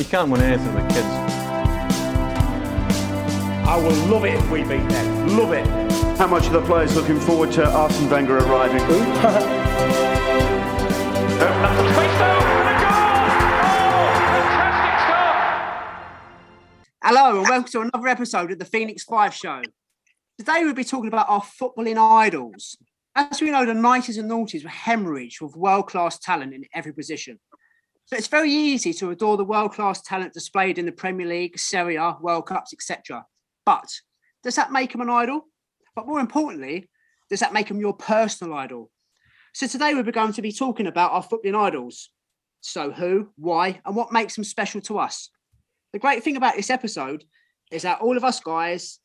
You can't win anything with kids. I will love it if we beat them. Love it. How much are the players looking forward to Arsene Wenger arriving? Open up the space though, and a goal! Oh, fantastic! Hello and welcome to another episode of the Phoenix Five Show. Today we'll be talking about our footballing idols. As we know, the 90s and noughties were hemorrhaged with world-class talent in every position. So it's very easy to adore the world-class talent displayed in the Premier League, Serie A, World Cups, etc. But does that make him an idol? But more importantly, does that make him your personal idol? So today we're going to be talking about our footballing idols. So who, why, and what makes them special to us? The great thing about this episode is that all of us guys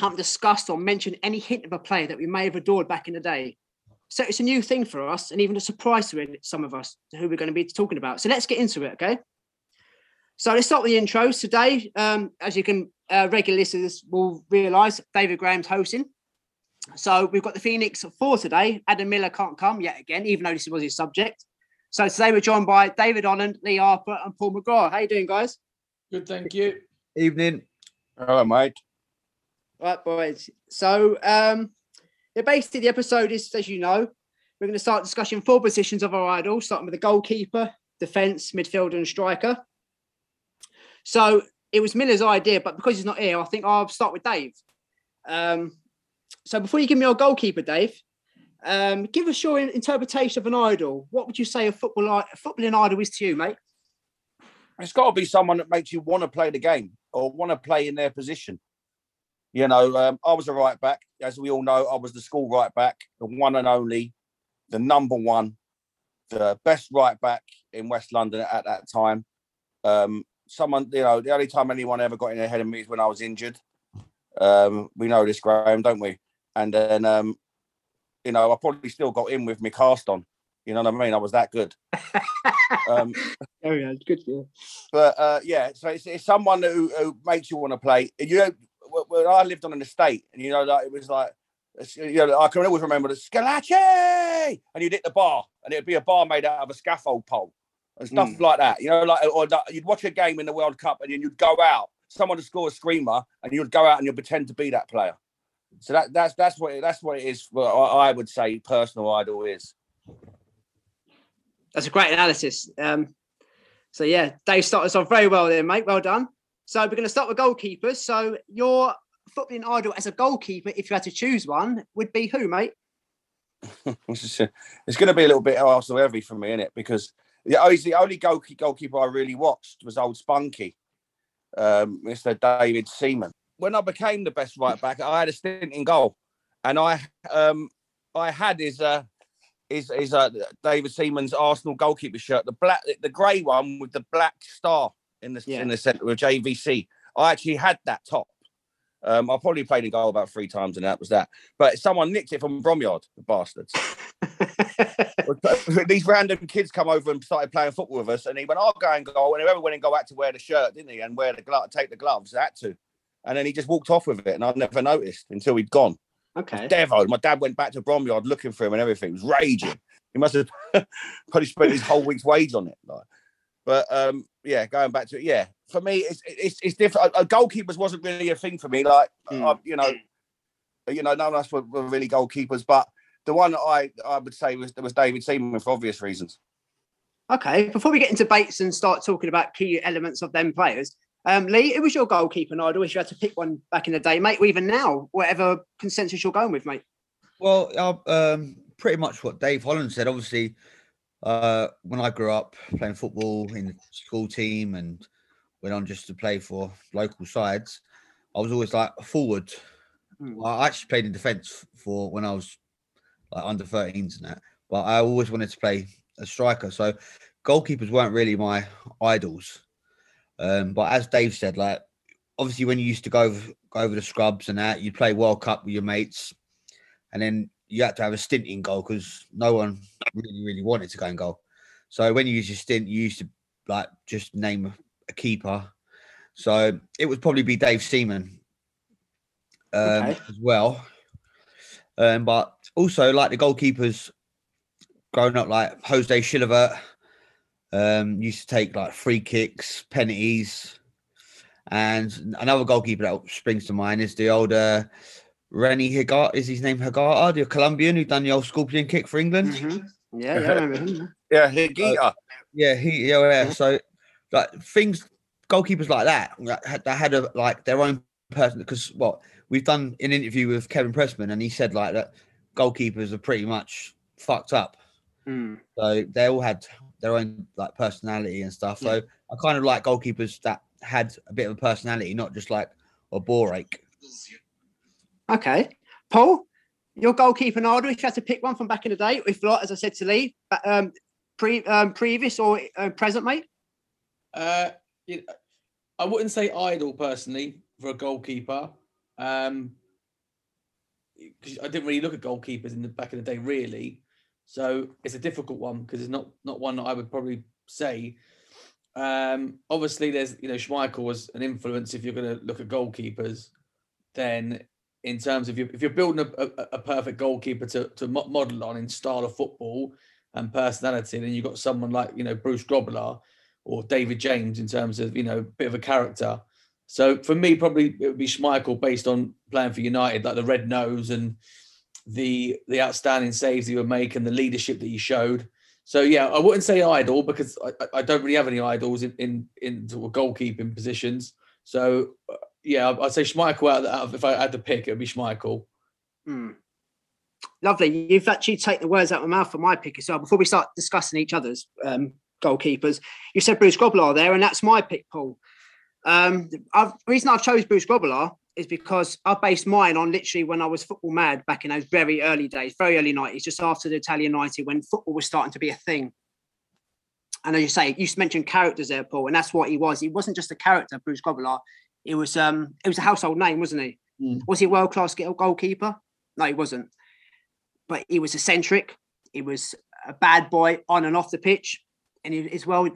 haven't discussed or mentioned any hint of a player that we may have adored back in the day. So it's a new thing for us and even a surprise to some of us who we're going to be talking about. So let's get into it, okay? So let's start with the intros. Today, um, as you can, uh, regular listeners will realise, David Graham's hosting. So we've got the Phoenix four today. Adam Miller can't come yet again, even though this was his subject. So today we're joined by David Holland, Lee Harper, and Paul McGraw. How you doing, guys? Good, thank you. Evening. Hello, mate. Right, boys. So um, basically the episode is, as you know, we're going to start discussing four positions of our idols, starting with the goalkeeper, defence, midfielder, and striker. So it was Miller's idea, but because he's not here, I think I'll start with Dave. Um, so before you give me your goalkeeper, Dave, um, give us your interpretation of an idol. What would you say a football a footballing idol is to you, mate? It's got to be someone that makes you want to play the game or want to play in their position. You know, um, I was a right back, as we all know. I was the school right back, the one and only, the number one, the best right back in West London at that time. Um, someone, you know, the only time anyone ever got in ahead of me is when I was injured. Um, we know this, Graham, don't we? And then, um, you know, I probably still got in with my cast on. You know what I mean? I was that good. um, oh yeah, good. Yeah. But uh, yeah, so it's, it's someone who, who makes you want to play. You know, when I lived on an estate, and you know, like it was like, you know, I can always remember the scalache, and you'd hit the bar, and it'd be a bar made out of a scaffold pole and stuff mm. like that. You know, like or you'd watch a game in the World Cup, and then you'd go out, someone would score a screamer, and you'd go out and you'd pretend to be that player. So that that's that's what it, that's what it is. What I would say personal idol is. That's a great analysis. Um, so yeah, Dave started us off very well there, mate. Well done. So we're going to start with goalkeepers. So your footballing idol as a goalkeeper, if you had to choose one, would be who, mate? it's going to be a little bit Arsenal heavy for me, isn't it? Because the only, the only goalkeeper I really watched was old Spunky, um, Mr. David Seaman. When I became the best right back, I had a stint in goal, and I um, I had his uh, his, his uh, David Seaman's Arsenal goalkeeper shirt, the black, the grey one with the black star in the yeah. in the centre of JVC. I actually had that top. Um, I probably played in goal about three times, and that was that. But someone nicked it from Bromyard, the bastards. These random kids come over and started playing football with us, and he went, "I'll go and go." And whoever went and go out to wear the shirt, didn't he? And wear the glove, take the gloves, had to. And then he just walked off with it, and I never noticed until he'd gone. Okay. Devo. My dad went back to Bromyard looking for him and everything. He was raging. He must have probably spent his whole week's wage on it. Like. But um, yeah, going back to it, yeah. For me, it's it's, it's different. Uh, goalkeepers wasn't really a thing for me. Like Hmm. I, you know, you know, none of us were, were really goalkeepers. But the one that I I would say was was David Seaman for obvious reasons. Okay. Before we get into Bates and start talking about key elements of them players, um, Lee, who was your goalkeeper idol if you had to pick one back in the day, mate, or even now, whatever consensus you're going with, mate? Well, uh, um, pretty much what Dave Holland said. Obviously, uh, when I grew up playing football in the school team and went on just to play for local sides, I was always like forward. Mm. I actually played in defence for when I was like under 13s and that, but I always wanted to play a striker. So goalkeepers weren't really my idols. Um, but as Dave said, like obviously when you used to go over, go over the scrubs and that, you'd play World Cup with your mates, and then you had to have a stint in goal because no one really, really wanted to go in goal. So when you used your stint, you used to like just name a keeper. So it would probably be Dave Seaman um, Okay. as well. Um, but also like the goalkeepers growing up, like Jose Chilavert, um, used to take like free kicks, penalties, and another goalkeeper that springs to mind is the older Rennie Higart. Is his name Higata, the Colombian who done the old scorpion kick for England? Mhm. Yeah, yeah, I remember him. Yeah, Higuita. Yeah, he yeah, yeah. So like things, goalkeepers like that that had, that had a like their own person. Because what we've done an interview with Kevin Pressman, and he said like that goalkeepers are pretty much fucked up. Mm. So they all had their own like personality and stuff. So I kind of like goalkeepers that had a bit of a personality, not just like a bore ache. Okay. Paul, your goalkeeper idol, if you had to pick one from back in the day, if not, as I said to Lee, but, um, pre, um, previous or uh, present, mate? Uh, you know, I wouldn't say idle personally for a goalkeeper. Um, I didn't really look at goalkeepers in the back in the day, really. So it's a difficult one because it's not not one that I would probably say. Um, obviously, there's you know Schmeichel was an influence. If you're going to look at goalkeepers, then in terms of if you're building a, a, a perfect goalkeeper to to model on in style of football and personality, then you've got someone like you know Bruce Grobbelaar or David James in terms of you know a bit of a character. So for me, probably it would be Schmeichel based on playing for United, like the red nose and the the outstanding saves he would make and the leadership that he showed. So yeah, I wouldn't say idol because I, I- I don't really have any idols in in, in sort of goalkeeping positions. So uh, yeah, I'd say Schmeichel out of, if I had to pick, it would be Schmeichel. Hmm. Lovely. You've actually taken the words out of my mouth for my pick as well. Before we start discussing each other's um, goalkeepers, you said Bruce Grobbelaar there, and that's my pick, Paul. Um, the reason I've chose Bruce Grobbelaar is because I based mine on literally when I was football mad back in those very early days, very early 90s, just after the Italian 90 when football was starting to be a thing. And as you say, you mentioned characters there, Paul, and that's what he was. He wasn't just a character, Bruce Grobbelaar. It was um, it was a household name, wasn't he? Mm. Was he a world class goalkeeper? No, he wasn't. But he was eccentric. He was a bad boy on and off the pitch, and he, as well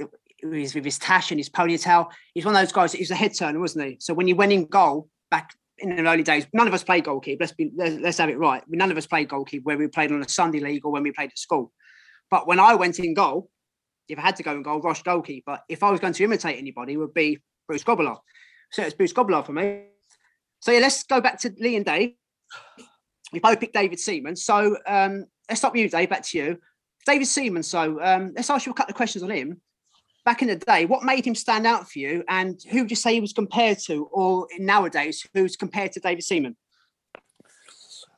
with his tash and his ponytail. He's one of those guys. He was a head turner, wasn't he? So when he went in goal back in the early days, none of us played goalkeeper. Let's be let's, let's have it right. None of us played goalkeeper where we played on a Sunday league or when we played at school. But when I went in goal, if I had to go in goal, Rosh goalkeeper, if I was going to imitate anybody, it would be Bruce Grobbelaar. So it's Bruce Grobbelaar for me. So yeah, let's go back to Lee and Dave. We both picked David Seaman. So um, let's stop you, Dave. Back to you. David Seaman. So um, let's ask you a couple of questions on him. Back in the day, what made him stand out for you, and who would you say he was compared to, or nowadays, who's compared to David Seaman?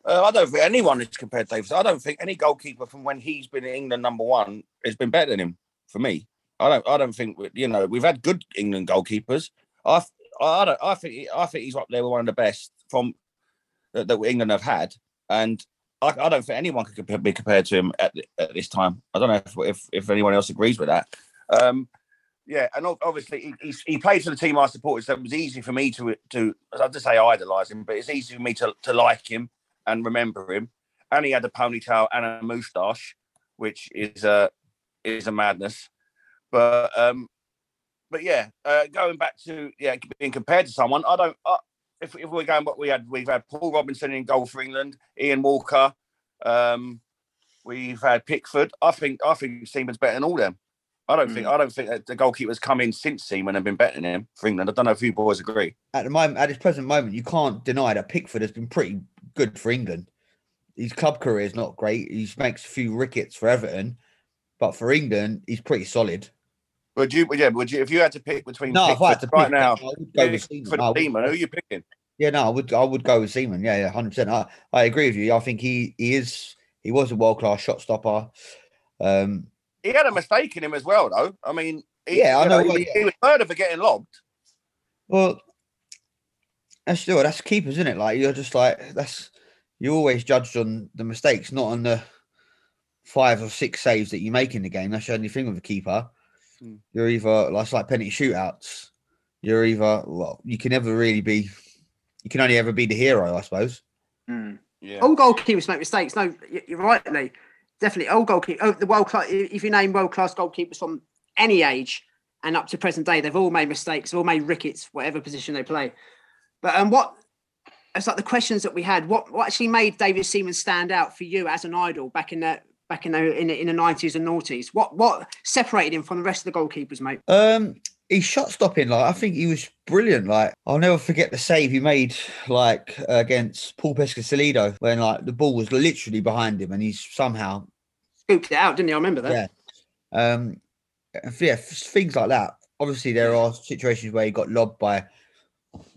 Uh, I don't think anyone is compared to Davis. I don't think any goalkeeper from when he's been England number one has been better than him. For me, I don't. I don't think you know we've had good England goalkeepers. I I don't. I think I think he's up there with one of the best from that, that England have had, and I, I don't think anyone could be compared to him at, at this time. I don't know if, if if anyone else agrees with that. Um, yeah, and obviously he, he played for the team I supported, so it was easy for me to to I'd just say idolise him, but it's easy for me to to like him and remember him. And he had a ponytail and a moustache. which is a is a madness. But um, but yeah, uh, going back to yeah being compared to someone, I don't. Uh, if, if we're going, what we had, we've had Paul Robinson in goal for England, Ian Walker, um, we've had Pickford. I think I think Seaman's better than all them. I don't think I don't think that the goalkeepers come in since Seaman have been better than him for England. I don't know if you boys agree. At the moment, at this present moment, you can't deny that Pickford has been pretty good for England. His club career is not great. He makes a few rickets for Everton, but for England, he's pretty solid. Would you? Yeah. Would you? If you had to pick between No, if I had to right pick, now, I would go with Seaman. for the would Seaman, who are you picking? Yeah, no, I would I would go with Seaman. Yeah, yeah, hundred percent. I, I agree with you. I think he he is he was a world class shot stopper. Um, He had a mistake in him as well, though. I mean, he, Yeah, I you know, he, he was murdered for getting lobbed. well, that's still that's keepers, isn't it? Like you're just like that's you're always judged on the mistakes, not on the five or six saves that you make in the game. That's the only thing with a keeper. Hmm. You're either like it's like penalty shootouts. You're either well, you can never really be. You can only ever be the hero, I suppose. Yeah. All goalkeepers make mistakes. No, you're right, Lee. Definitely, all goalkeepers. Oh, the world class. If you name world class goalkeepers from any age and up to present day, they've all made mistakes. They've all made rickets, whatever position they play. But um, what? It's like the questions that we had. What what actually made David Seaman stand out for you as an idol back in the back in the in in the 90s and noughties? What what separated him from the rest of the goalkeepers, mate? Um, his shot stopping, like I think he was brilliant. Like I'll never forget the save he made, like against Paul Peschisolido, when like the ball was literally behind him, and he's somehow, Scooped it out, didn't he? I remember that. yeah, um, yeah, things like that. Obviously, there are situations where he got lobbed by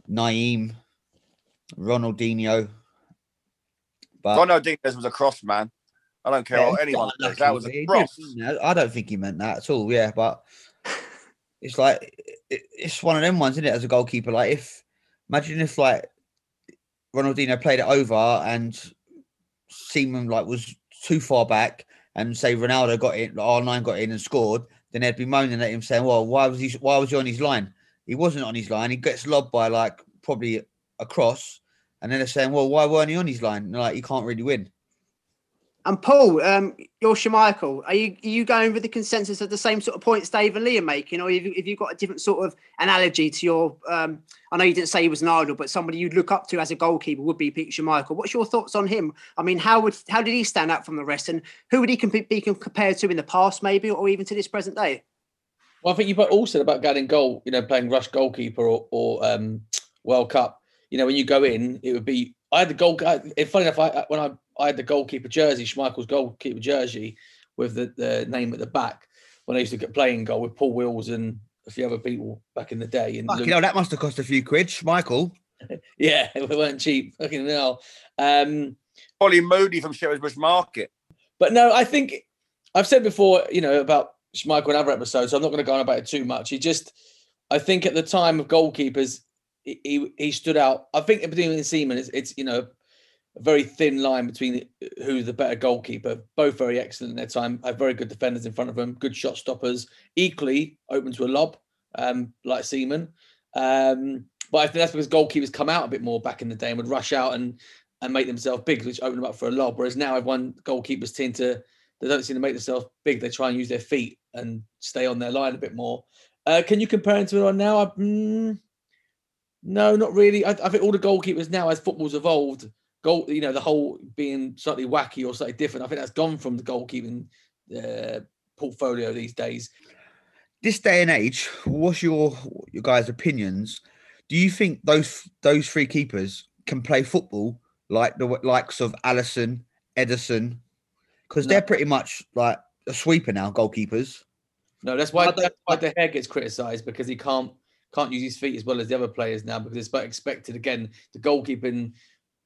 Nayim, Ronaldinho, but Ronaldinho's was a cross, man. I don't care Yeah, what anyone says. That was a cross. didn't mean that. I don't think he meant that at all. Yeah, but it's like it's one of them ones, isn't it? As a goalkeeper, like if imagine if like Ronaldinho played it over and Seaman like was too far back, and say Ronaldo got in, R nine got in and scored, then they'd be moaning at him saying, "Well, why was he? Why was he on his line? He wasn't on his line. He gets lobbed by like probably a cross." And then they're saying, "Well, why weren't he on his line? And like, you can't really win." And Paul, um, you're Schmeichel. Are you are you going with the consensus of the same sort of points Dave and Lee are making, or have you, have you got a different sort of analogy to your? Um, I know you didn't say he was an idol, but somebody you'd look up to as a goalkeeper would be Peter Schmeichel. What's your thoughts on him? I mean, how would how did he stand out from the rest, and who would he comp- be compared to in the past, maybe, or even to this present day? Well, I think you all said about getting goal, you know, playing rush goalkeeper or, or um, World Cup. You know, when you go in, it would be. I had the goal. It's funny enough, I, when I, I had the goalkeeper jersey, Schmeichel's goalkeeper jersey, with the, the name at the back. When I used to get playing goal with Paul Wills and a few other people back in the day. And Fuck, Luke- you know, that must have cost a few quid, Michael. yeah, we weren't cheap. Fucking hell. Um, Ollie Moody from Shepherd's Bush Market. But no, I think I've said before, you know, about Schmeichel in other episodes, so I'm not going to go on about it too much. He just, I think at the time of goalkeepers, he he, he stood out. I think between him and Seaman, it's, it's you know a very thin line between who's the better goalkeeper. Both very excellent in their time. Have very good defenders in front of them, good shot stoppers. Equally open to a lob, um, like Seaman. Um, but I think that's because goalkeepers come out a bit more back in the day and would rush out and and make themselves big, which open them up for a lob. Whereas now everyone goalkeepers tend to they don't seem to make themselves big. They try and use their feet and stay on their line a bit more. Uh, can you compare him to one now? I, mm, no, not really. I, I think all the goalkeepers now, as football's evolved, goal you know the whole being slightly wacky or slightly different. I think that's gone from the goalkeeping uh, portfolio these days. This day and age, what's your your guys' opinions? Do you think those those three keepers can play football like the likes of Alisson, Ederson? Because they're pretty much like a sweeper now, goalkeepers. No, that's why that's why De Gea gets criticised because he can't can't use his feet as well as the other players now because it's but expected again the goalkeeping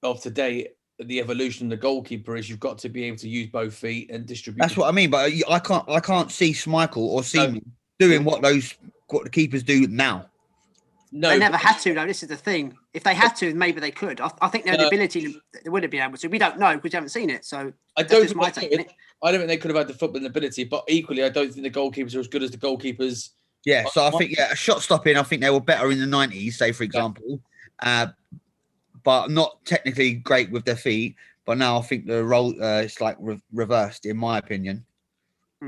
of today the evolution of the goalkeeper is you've got to be able to use both feet and distribute. That's what I mean. But I can't I can't see Schmeichel or Seaman doing what those what the keepers do now. No, they never had to though. This is the thing. If they had to, maybe they could. I, I think they had the No. ability. They would have been able to. We don't know because we haven't seen it. So I don't. just my think take. they- I don't think they could have had the footballing ability, but equally, I don't think the goalkeepers are as good as the goalkeepers. Yeah, so I think yeah, a shot stopping. I think they were better in the nineties, say for example, uh, but not technically great with their feet. But now I think the role uh, it's like re- reversed, in my opinion.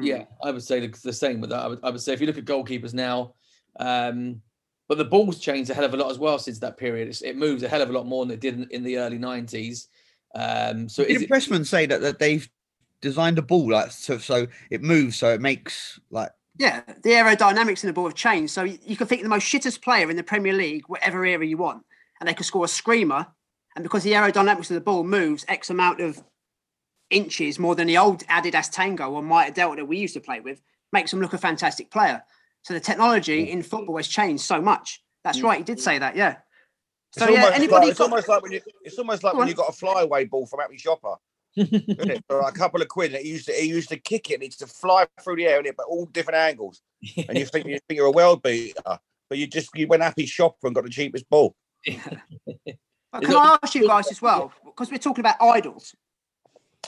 Yeah, I would say the, the same with that. I would, I would say if you look at goalkeepers now, um, but the ball's changed a hell of a lot as well since that period. It's, it moves a hell of a lot more than it did in, in the early nineties. Um, so Did is it, Pressman say that, that they've designed a ball like so so it moves so it makes like Yeah, the aerodynamics in the ball have changed. So you, you can think the most shittest player in the Premier League, whatever era you want, and they can score a screamer. And because the aerodynamics of the ball moves X amount of inches more than the old Adidas Tango or Mitre Delta that we used to play with, makes them look a fantastic player. So the technology in football has changed so much. That's right. He did say that. Yeah. It's So yeah, almost anybody like, it's got- almost like when you it's almost like Go when on. you got a flyaway ball from Happy Shopper. isn't? For a couple of quid, and it used to he used to kick it, and it used to fly through the air, and it but all different angles. And you think you think you're a world beater, but you just you went Happy Shopper and got the cheapest ball. But can I ask you guys as well, because we're talking about idols.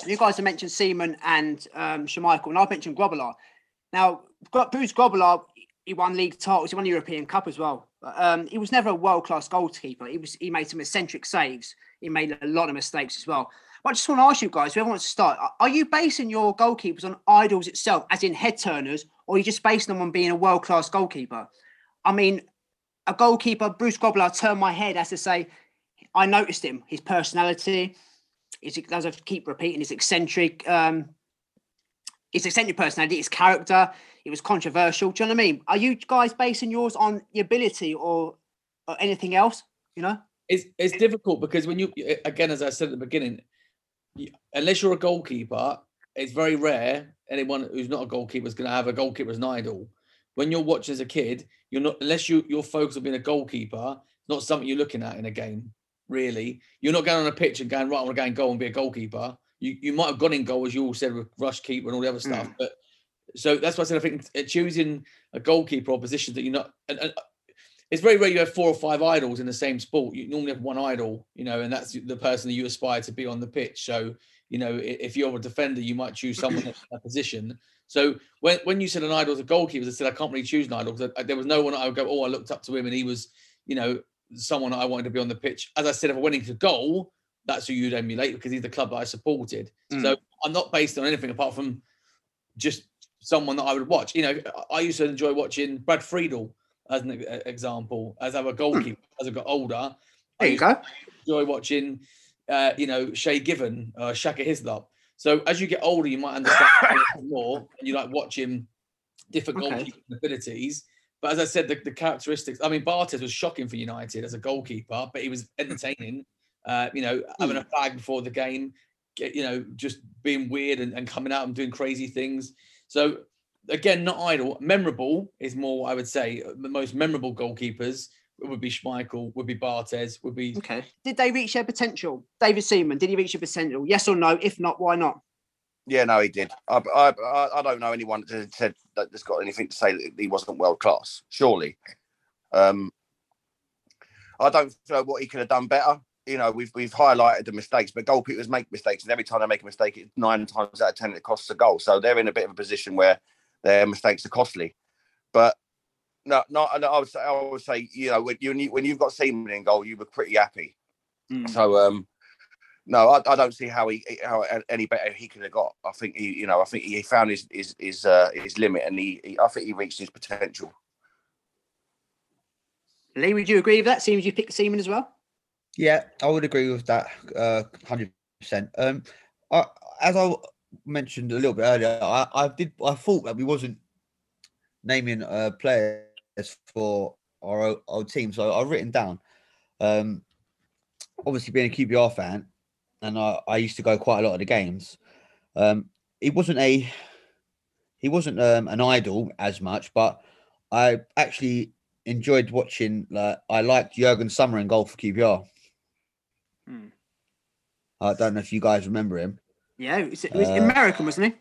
You guys have mentioned Seaman and um, Schmeichel, and I've mentioned Grobbelaar. Now, Bruce Grobbelaar, he won league titles, he won the European Cup as well. But, um, he was never a world class goalkeeper. He was he made some eccentric saves. He made a lot of mistakes as well. But I just want to ask you guys, whoever wants to start, are- are you basing your goalkeepers on idols itself, as in head turners, or are you just basing them on being a world class goalkeeper? I mean, a goalkeeper, Bruce Grobbelaar, turned my head as to say, I noticed him, his personality, his, as I keep repeating, his eccentric, um, his eccentric personality, his character. It was controversial. Do you know what I mean? Are you guys basing yours on the ability or, or anything else? You know? it's it's difficult because when you again, as I said at the beginning, you- unless you're a goalkeeper, it's very rare anyone who's not a goalkeeper is going to have a goalkeeper as an idol. When you're watching as a kid, you're not unless you you're focused on being a goalkeeper. Not something you're looking at in a game. Really, you're not going on a pitch and going right. I want to go and goal and be a goalkeeper. You you might have gone in goal as you all said with rush keeper and all the other stuff, but so that's why I said I think uh, choosing a goalkeeper or position that you're not. And, and it's very rare you have four or five idols in the same sport. You normally have one idol, you know, and that's the person that you aspire to be on the pitch. So, you know, if you're a defender, you might choose someone in that position. So when, when you said an idol as a goalkeeper, I said I can't really choose an idol because there was no one I would go, oh, I looked up to him and he was, you know, someone I wanted to be on the pitch. As I said, if I went into goal, that's who you'd emulate because he's the club that I supported. So I'm not based on anything apart from just someone that I would watch. You know, I I used to enjoy watching Brad Friedel as an example, as I'm a goalkeeper. As I got older, Hmm. There you used go. enjoy watching, uh, you know, Shay Given, uh, Shaka Hislop. So as you get older, you might understand more, and you like watching different Okay. goalkeeping abilities. But as I said, the, the characteristics. I mean, Barthez was shocking for United as a goalkeeper, but he was entertaining. Uh, you know, having a flag before the game, you know, just being weird and, and coming out and doing crazy things. So again, not idle. Memorable is more what I would say. The most memorable goalkeepers would be Schmeichel, would be Barthez, would be Okay. Did they reach their potential? David Seaman, did he reach their potential? Yes or no? If not, why not? Yeah, no, he did. I, I, I- I don't know anyone that said that that's got anything to say that he wasn't world class. Surely, um, I don't know what he could have done better. You know, we've we've highlighted the mistakes, but goalkeepers make mistakes, and every time they make a mistake, it nine times out of ten it costs a goal. So they're in a bit of a position where their mistakes are costly. But no, not. and I would say, I would say, you know, when you when you've got Seaman in goal, you were pretty happy. So, um, no, I, I don't see how he how any better he could have got. I think he, you know, I think he found his his his, uh, his limit, and he, he, I think he reached his potential. Lee, would you agree with that? Seems you picked Seaman as well. Yeah, I would agree with that, uh, hundred percent. Um, I, as I mentioned a little bit earlier, I, I did, I thought that we wasn't naming uh, players for our old team, so I've written down. Um, obviously, being a QPR fan, and I, I used to go quite a lot of the games. Um, he wasn't a, he wasn't um, an idol as much, but I actually enjoyed watching. Like, I liked Jurgen Sommer in goal for QPR. Hmm. I don't know if you guys remember him. Yeah, he was, Uh, American, wasn't he?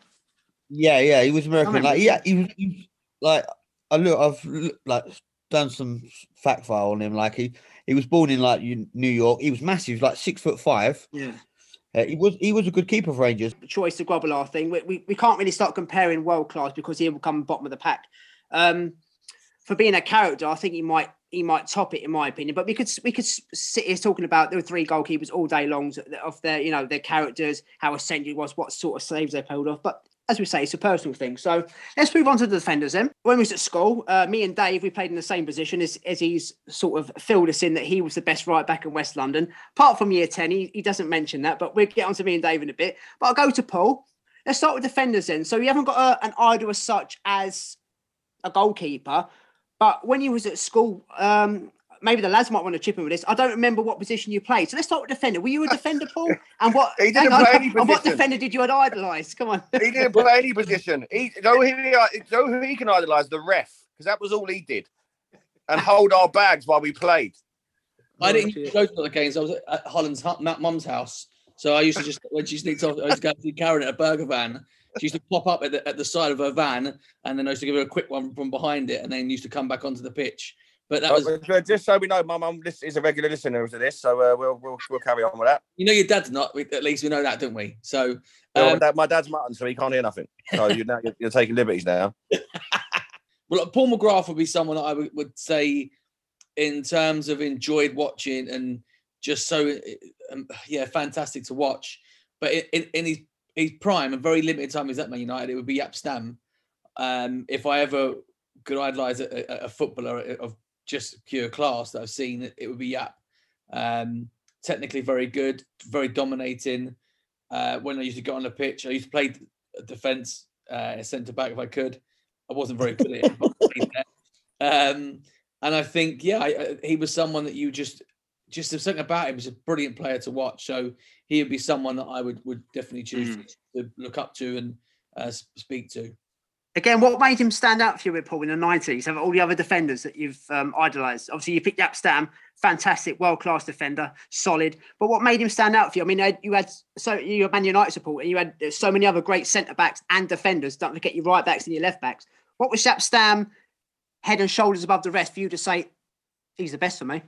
Yeah, yeah, he was American. Like, yeah, he was, he was like I look, I've like done some fact file on him. Like he, he was born in like New York. He was massive, like six foot five. Yeah. Uh, he was, he was a good keeper for Rangers. The choice of Grobbelaar thing. We, we, we can't really start comparing world class because he will come bottom of the pack. Um, for being a character, I think he might he might top it in my opinion. But we could we could sit here talking about there were three goalkeepers all day long of their you know their characters, how essential it was, what sort of saves they pulled off. But as we say, it's a personal thing. So let's move on to the defenders then. When we was at school, uh, me and Dave, we played in the same position as, as he's sort of filled us in that he was the best right back in West London. Apart from year 10, he, he doesn't mention that, but we'll get on to me and Dave in a bit. But I'll go to Paul. Let's start with defenders then. So you haven't got a, an idol as such as a goalkeeper, but when you was at school, um, maybe the lads might want to chip in with this. I don't remember what position you played. So let's start with defender. Were you a defender, Paul? And what? He didn't hang on, play any And what defender did you idolise? Come on. He didn't play any position. He you know who he, know who he can idolise the ref because that was all he did, and hold our bags while we played. I didn't used to go to the games. I was at Holland's Matt mum's house, so I used to just when she sneaked off, I used to go see Karen at a burger van. She used to pop up at the, at the side of her van, and then I used to give her a quick one from behind it, and then used to come back onto the pitch. But that was, just so we know, my mum is a regular listener to this, so uh, we'll, we'll we'll carry on with that. you know, your dad's not. we- At least we know that, don't we? So, Well, um, my, dad, my dad's mutton, so he can't hear nothing. So you now you're, you're taking liberties now. well, Paul McGrath would be someone that I would, would say, in terms of enjoyed watching and just so, um, yeah, fantastic to watch. But in, in, in his his prime and very limited time he was at Man United, it would be Jaap Stam. Um, if I ever could idolise a, a, a footballer of just pure class that I've seen, it would be Jaap. Um, technically very good, very dominating. Uh, when I used to get on the pitch, I used to play defence, uh, centre back if I could. I wasn't very good at it. um, and I think, yeah, I, I, he was someone that you just, just there's something about him. He's a brilliant player to watch. So he would be someone that I would would definitely choose to look up to and uh, speak to. Again, what made him stand out for you Paul in the 90s? Have all the other defenders that you've um, idolised? Obviously, you picked Jaap Stam, fantastic, world class defender, solid. But what made him stand out for you? I mean, you had so you're a Man United supporter, and you had so many other great centre backs and defenders. Don't forget your right backs and your left backs. What was Jaap Stam head and shoulders above the rest for you to say he's the best for me?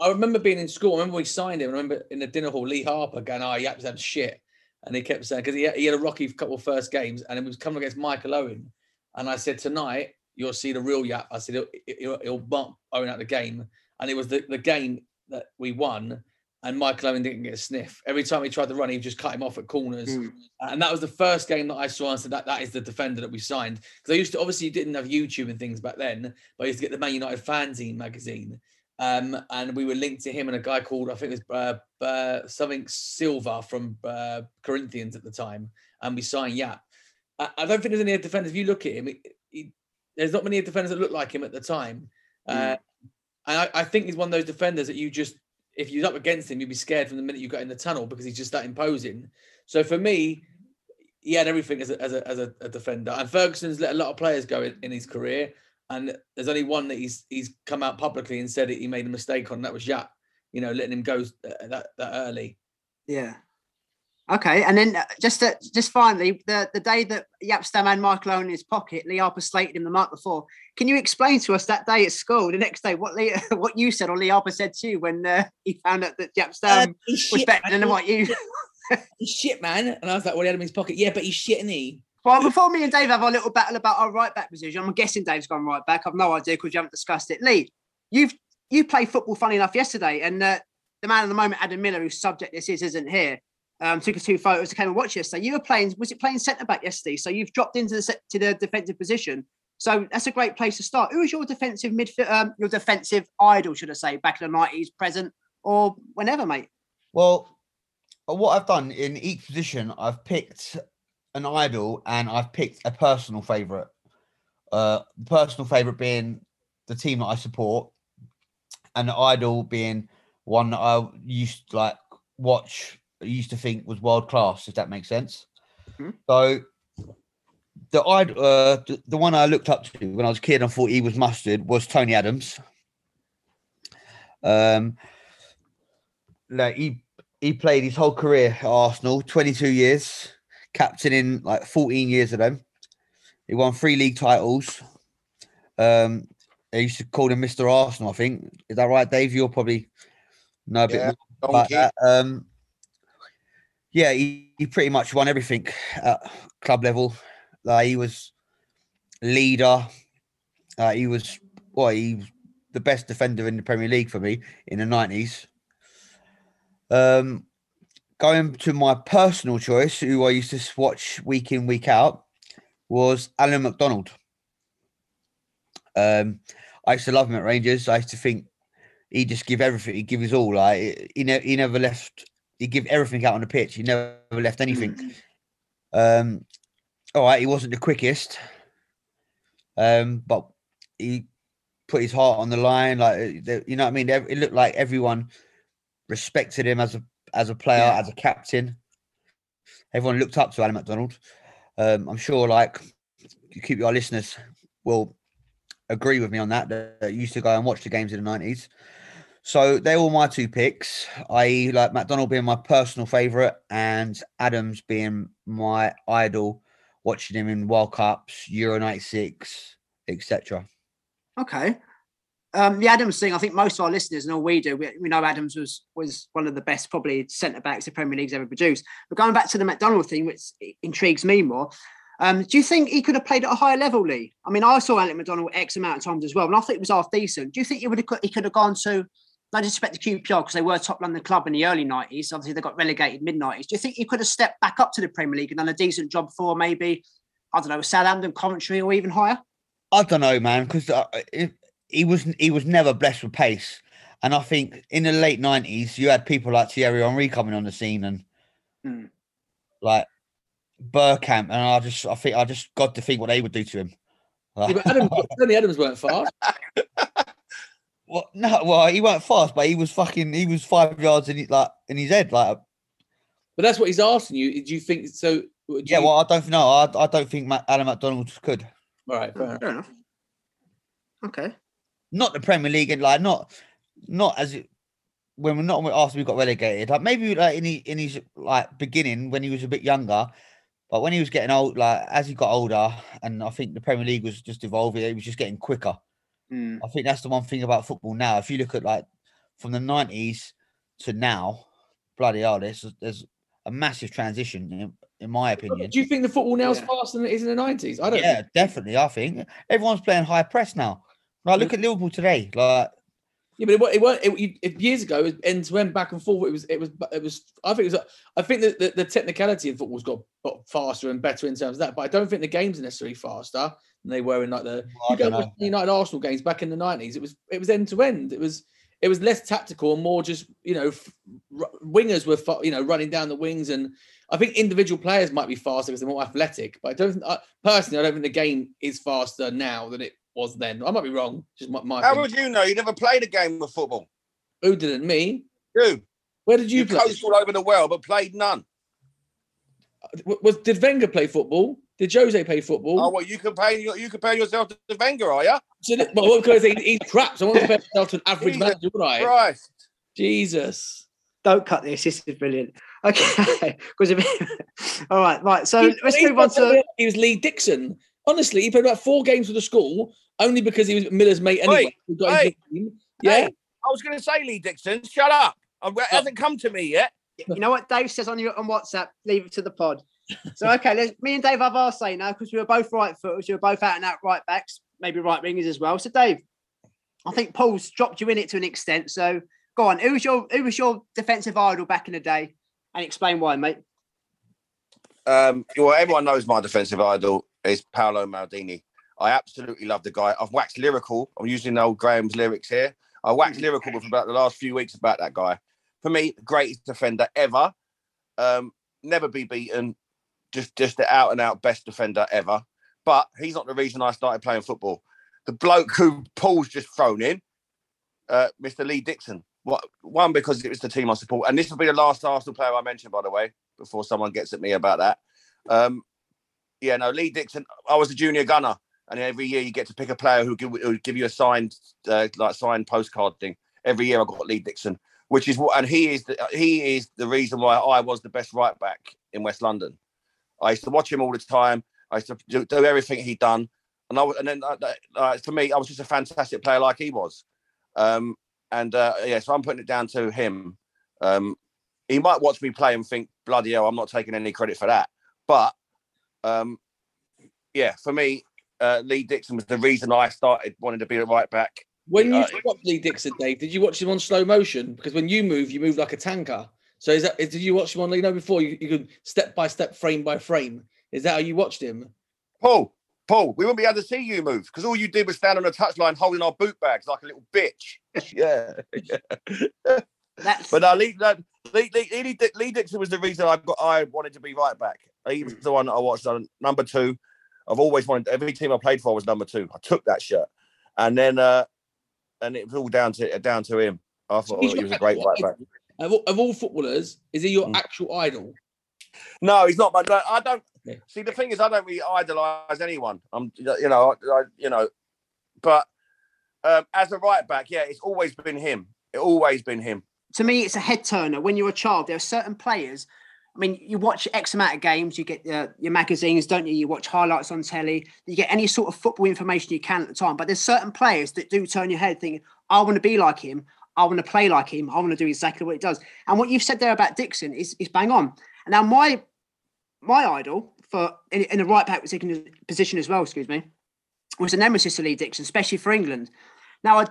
I remember being in school. I remember we signed him. I remember in the dinner hall, Lee Harper going, "Oh, Jaap's had shit," and he kept saying because he, had- he had a rocky couple of first games, and it was coming against Michael Owen. And I said, "Tonight you'll see the real Jaap." I said, "He'll, he'll, bump Owen out the game," and it was the, the game that we won. And Michael Owen didn't get a sniff. Every time he tried to run, he just cut him off at corners. Hmm. And that was the first game that I saw and said that that is the defender that we signed. Because I used to obviously you didn't have YouTube and things back then, but I used to get the Man United fanzine magazine. Um, and we were linked to him and a guy called I think it was uh, uh, something Silva from uh, Corinthians at the time, and we signed Jaap. I, I don't think there's any defenders. If you look at him, he, he, there's not many defenders that look like him at the time. Uh, and I, I think he's one of those defenders that you just, if you're up against him, you'd be scared from the minute you got in the tunnel because he's just that imposing. So for me, he had everything as a, as a, as a, a defender. And Ferguson's let a lot of players go in, in his career. And there's only one that he's he's come out publicly and said that he made a mistake on. and That was Jaap, you know, letting him go uh, that, that early. Yeah. Okay, and then uh, just to, just finally, the, the day that Jaap Stam had Michael Owen in his pocket, Lee Harper slated him the night before. Can you explain to us that day at school, the next day, what Lee, what you said or Lee Harper said to you when uh, he found out that Jaap Stam he's was shit, better man. than what you? He's shit, man. And I was like, well, he had him in his pocket. Yeah, but he's shit, isn't he? Well, before me and Dave have our little battle about our right back position, I'm guessing Dave's gone right back. I've no idea because you haven't discussed it. Lee, you've you played football funny enough yesterday, and uh, the man of the moment, Adam Miller, whose subject this is, isn't here. Um, took us two photos, came and watched yesterday. You were playing, was it playing centre back yesterday? So you've dropped into the to the defensive position. So that's a great place to start. Who was your defensive midfield, um, your defensive idol, should I say, back in the nineties, present, or whenever, mate? Well, what I've done in each position, I've picked an idol and I've picked a personal favourite. Uh, the personal favourite being the team that I support, and the idol being one that I used to like watch, used to think was world class. If that makes sense. Mhm. So the idol, uh, the, the one I looked up to when I was a kid and thought he was mustard was Tony Adams. Um, like he he played his whole career at Arsenal, 22 years, captain in like 14 years of them. He won three league titles. Um, they used to call him Mr. Arsenal, I think. Is that right, Dave? You'll probably know a bit Yeah, more about that. Um, yeah, he, he pretty much won everything at club level. Like he was leader. Uh, he was well, he was the best defender in the Premier League for me in the nineties. Um, going to my personal choice, who I used to watch week in, week out, was Alan McDonald. Um, I used to love him at Rangers. I used to think he just give everything. He give his all. Like he never, he never left. He give everything out on the pitch. He never left anything. Um, all right, he wasn't the quickest, um, but he put his heart on the line. Like uh, you know what I mean. It looked like everyone respected him as a as a player, as a captain. Everyone looked up to Alan McDonald. Um, I'm sure, like, you keep your listeners will agree with me on that. That used to go and watch the games in the 90s. So they're all my two picks, i.e., like McDonald being my personal favourite and Adams being my idol, watching him in World Cups, Euro 96, etc. Okay. Um, the Adams thing, I think most of our listeners and all we do, we, we know Adams was was one of the best probably centre backs the Premier League's ever produced. But going back to the McDonald thing, which intrigues me more, um, do you think he could have played at a higher level, Lee? I mean, I saw Alec McDonald X amount of times as well, and I think it was half decent. Do you think he would have he could have gone to? No disrespect the QPR because they were top London club in the early 90s. Obviously, they got relegated mid 90s. Do you think he could have stepped back up to the Premier League and done a decent job for maybe, I don't know, Southampton, Coventry, or even higher? I don't know, man, because uh, he was he was never blessed with pace, and I think in the late nineties you had people like Thierry Henry coming on the scene and Hmm. like Bergkamp, and I just I think I just got to think what they would do to him. Yeah, but Adams, Tony Adams weren't fast. Well, no, well, he weren't fast, but he was fucking. He was five yards in his, like in his head, like. But that's what he's asking you. Do you think so? do Yeah, you- well, I don't know. I, I don't think Matt, Alan McDonald could. all right, fair. Fair enough. Okay. Not the Premier League, and like not, not as it when we're not after we got relegated. Like maybe like in his, in his like beginning when he was a bit younger, but when he was getting old, like as he got older, and I think the Premier League was just evolving. It was just getting quicker. Mm. I think that's the one thing about football now. If you look at like from the nineties to now, bloody hell, there's there's a massive transition in, in my opinion. Do you think the football now is Yeah. faster than it is in the nineties? I don't. Yeah, definitely. I think everyone's playing high press now. Like look at Liverpool today. Like Yeah, but it, it weren't. It, it, years ago, it was end to end, back and forth. It was. It was. It was. I think it was. I think that the, the technicality of football's got, got faster and better in terms of that. But I don't think the games are necessarily faster than they were in like the I you go don't and watch know. United Arsenal games back in the nineties. It was. It was end to end. It was. It was less tactical and more just you know f- wingers were you know running down the wings and I think individual players might be faster because they're more athletic. But I don't think, I, personally I don't think the game is faster now than it was then. I might be wrong. Just my, my How opinion. would you know? You never played a game of football. Who didn't me? You. Where did you, You play? coached all over the world, but played none. Was did Wenger play football? Did Jose play football? Oh, well, you compare you, you compare yourself to the Wenger, are you? So well, because he, he's crap. So I want to compare myself to an average Jesus manager, would I? Christ. Jesus. Don't cut this. This is brilliant. Okay. Because all right, right. So He- let's move on to. He was Lee Dixon. Honestly, he played about four games for the school only because he was Miller's mate anyway. Wait, who got into team. Yeah. Hey, I was going to say Lee Dixon. Shut up. Um, It hasn't come to me yet. You know what Dave says on your on WhatsApp? Leave it to the pod. So okay, let's, me and Dave have our say now because we were both right footers. We were both out and out right backs, maybe right wingers as well. So Dave, I think Paul's dropped you in it to an extent. So go on. Who was your who was your defensive idol back in the day? And explain why, mate. Um, well, everyone knows my defensive idol is Paolo Maldini. I absolutely love the guy. I've waxed lyrical. I'm using old Graham's lyrics here. I waxed lyrical for about the last few weeks about that guy. For me, greatest defender ever. Um, never be beaten. Just, just the out and out best defender ever. But he's not the reason I started playing football. The bloke who Paul's just thrown in, uh, Mr. Lee Dixon. What one because it was the team I support, and this will be the last Arsenal player I mentioned, by the way, before someone gets at me about that. Um, yeah, no, Lee Dixon. I was a junior gunner, and every year you get to pick a player who give, give you a signed, uh, like signed postcard thing. Every year I got Lee Dixon, which is what, and he is the he is the reason why I was the best right back in West London. I used to watch him all the time. I used to do, do everything he'd done, and I and then uh, uh, for me, I was just a fantastic player like he was. Um, and uh, yeah, so I'm putting it down to him. Um, he might watch me play and think, "Bloody hell, I'm not taking any credit for that." But um, yeah, for me, uh, Lee Dixon was the reason I started wanting to be a right back. When you Uh, watched Lee Dixon, Dave, did you watch him on slow motion? Because when you move, you move like a tanker. So is that is, did you watch him on? You know, before you, you could step by step, frame by frame. Is that how you watched him? Paul, Paul, we wouldn't be able to see you move because all you did was stand on the touchline holding our boot bags like a little bitch. yeah. That's But uh, Lee, that, Lee, Lee, Lee, Dick- Lee Dixon was the reason I got. I wanted to be right back. He was the one that I watched on number two. I've always wanted. Every team I played for was number two. I took that shirt, and then uh and it was all down to down to him. I thought oh, he was a great right back. Of all, of all footballers, is he your Mm. actual idol? No, he's not. But no, I don't Yeah. see. The thing is, I don't really idolize anyone. I'm, you know, I, I, you know, but um, as a right back, yeah, it's always been him. It always been him. To me, it's a head turner. When you're a child, there are certain players. I mean, you watch X amount of games, you get uh, your magazines, don't you? You watch highlights on telly, you get any sort of football information you can at the time. But there's certain players that do turn your head thinking, I want to be like him. I want to play like him. I want to do exactly what he does. And what you've said there about Dixon is, is bang on. And now my my idol for in, in the right back position, as well, excuse me, was a nemesis to Lee Dixon, especially for England. Now, I,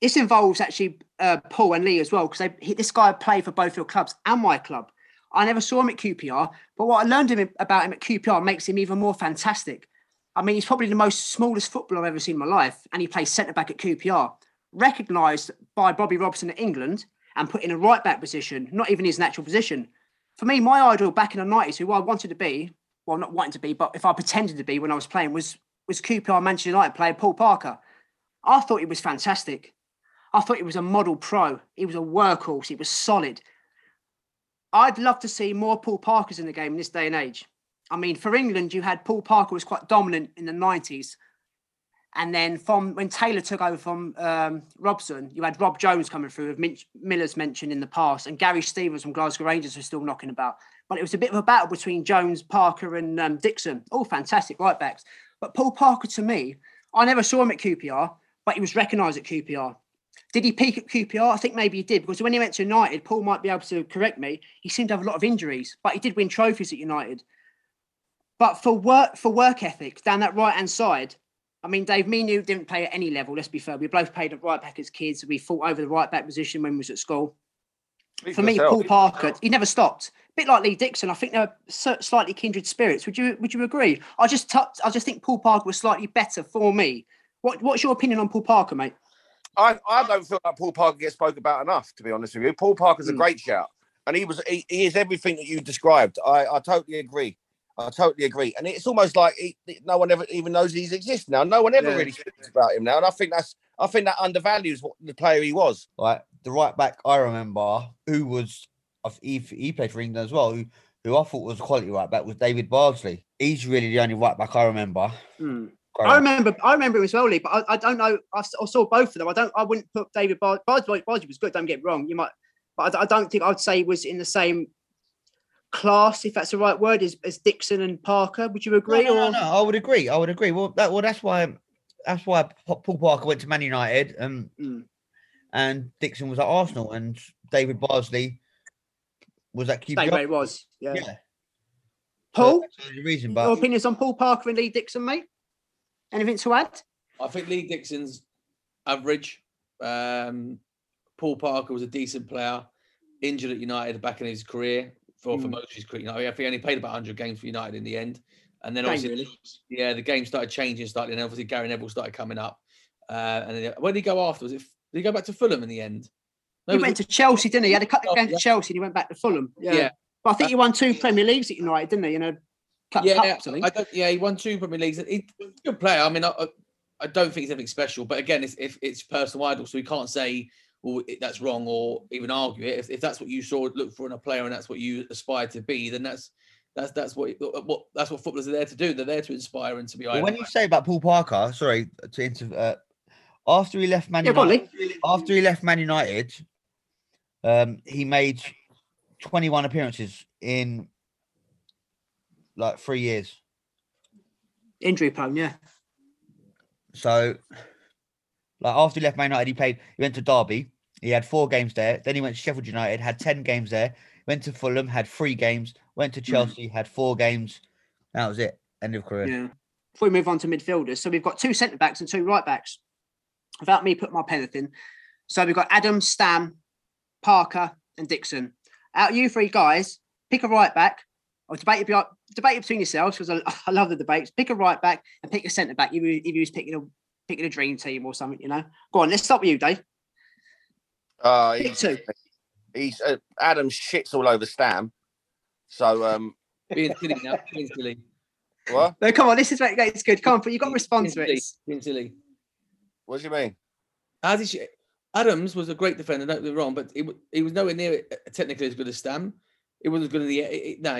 this involves actually uh, Paul and Lee as well, because this guy played for both your clubs and my club. I never saw him at QPR, but what I learned him, about him at QPR makes him even more fantastic. I mean, he's probably the most smallest footballer I've ever seen in my life, and he plays centre back at QPR. Recognised by Bobby Robson at England and put in a right back position, not even his natural position. For me, my idol back in the 90s, who I wanted to be, well, not wanting to be, but if I pretended to be when I was playing, was was QPR Manchester United player Paul Parker. I thought he was fantastic. I thought he was a model pro. He was a workhorse. He was solid. I'd love to see more Paul Parkers in the game in this day and age. I mean, for England, you had Paul Parker was quite dominant in the 90s. And then from when Taylor took over from um, Robson, you had Rob Jones coming through, with Minch- Miller's mentioned in the past, and Gary Stevens from Glasgow Rangers was still knocking about. But it was a bit of a battle between Jones, Parker, and um, Dixon. All fantastic right backs. But Paul Parker, to me, I never saw him at QPR, but he was recognised at QPR. Did he peak at QPR? I think maybe he did because when he went to United, Paul might be able to correct me. He seemed to have a lot of injuries, but he did win trophies at United. But for work for work ethic down that right hand side, I mean, Dave, me and you didn't play at any level. Let's be fair. We both played at right back as kids. We fought over the right back position when we was at school. Speak For me, yourself. Paul Parker, he never stopped. A bit like Lee Dixon, I think they're slightly kindred spirits. Would you Would you agree? I just tou- I just think Paul Parker was slightly better for me. What What's your opinion on Paul Parker, mate? I, I don't feel like Paul Parker gets spoke about enough, to be honest with you. Paul Parker's a Mm. great shout, and he was he, he is everything that you described. I, I totally agree. I totally agree, and it's almost like he, no one ever even knows he's exists now. No one ever Yeah. really speaks about him now, and I think that's I think that undervalues what the player he was. Like the right back, I remember who was of he, he played for England as well. Who, who I thought was a quality right back was David Bardsley. He's really the only right back I remember. Mm. I remember, I remember him as well, Lee. But I, I don't know. I saw both of them. I don't. I wouldn't put David Bard. Bardsley Bardsley was good. Don't get me wrong. You might, but I, I don't think I'd say he was in the same class, if that's the right word, as, as Dixon and Parker. Would you agree? no, no, or no, I would agree. I would agree. Well, that well, that's why that's why Paul Parker went to Man United, um, Mm. and Dixon was at Arsenal, and David Bardsley was at where QPR. he was? Yeah. Yeah, so Paul, the reason. your But opinions on Paul Parker and Lee Dixon, mate? Anything to add? I think Lee Dixon's average. Um, Paul Parker was a decent player, injured at United back in his career for, for Mm. most of his career. You know, I think he only played about 100 games for United in the end. And then obviously, really. yeah, the game started changing slightly, and obviously Gary Neville started coming up. Uh, and then where did he go after? Was it did he go back to Fulham in the end? No, He went to Chelsea, didn't he? He had a couple Oh, of games yeah. to Chelsea and he went back to Fulham. Yeah. Yeah. But I think he won two Premier Leagues at United, didn't he? You know, cup, yeah, cups, I. I don't, yeah, he won two Premier Leagues. He's a good player. I mean, I, I- I don't think he's anything special, but again, it's if it's personal idol, so we can't say well that's wrong or even argue it. If, if that's what you saw, look for in a player, and that's what you aspire to be, then that's that's that's what what that's what footballers are there to do. They're there to inspire and to be. But when you say about Paul Parker, sorry to inter, uh, after he left Man Yeah, United, Lee. after he left Man United, um, he made 21 appearances in like three years. Injury prone, yeah. So, like after he left Man United, he played. He went to Derby. He had four games there. Then he went to Sheffield United, had ten games there. Went to Fulham, had three games. Went to Chelsea, had four games. That was it. End of career. Yeah. Before we move on to midfielders, so we've got two centre backs and two right backs. Without me putting my pen in, so we've got Adam, Stam, Parker, and Dixon. Out of you three guys, pick a right back. Or debate be- debate it between yourselves because I, I love the debates. Pick a right back and pick a centre back. If you, if you was picking a picking a dream team or something, you know. Go on, let's start with you, Dave. Uh, Pick he's, two. he's uh, Adam shits all over Stam. So um, Being silly now. Being silly. what? No, come on, this is where it gets good. Come on, but you've got to respond Being to silly. it. Being silly. What do you mean? As he sh- Adams was a great defender, don't get me wrong, but he, he was nowhere near technically as good as Stam. He wasn't as good in the. It, it, no,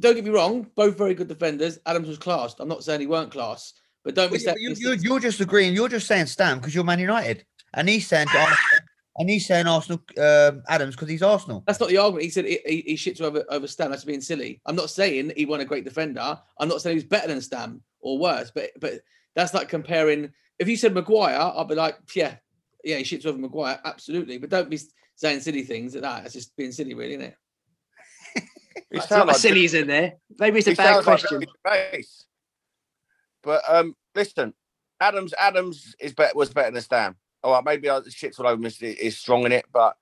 don't get me wrong, both very good defenders. Adams was classed. I'm not saying he weren't class, but don't be you- you, you, you're just agreeing. You're just saying Stam because you're Man United, and he's saying Arsenal, and he's saying Arsenal um, Adams because he's Arsenal. That's not the argument. He said he, he, he shits over over Stam. That's being silly. I'm not saying he won a great defender. I'm not saying he's better than Stam or worse. But but that's like comparing. If you said Maguire, I'd be like, yeah, yeah, he shits over Maguire, absolutely. But don't be saying silly things like that. It's just being silly, really, isn't it? He That's sound not like- silly's in there. Maybe it's a bad sounds like question. But um, listen, Adams Adams is better was better than Stam. All right, maybe I shits all over him is, is strong in it, but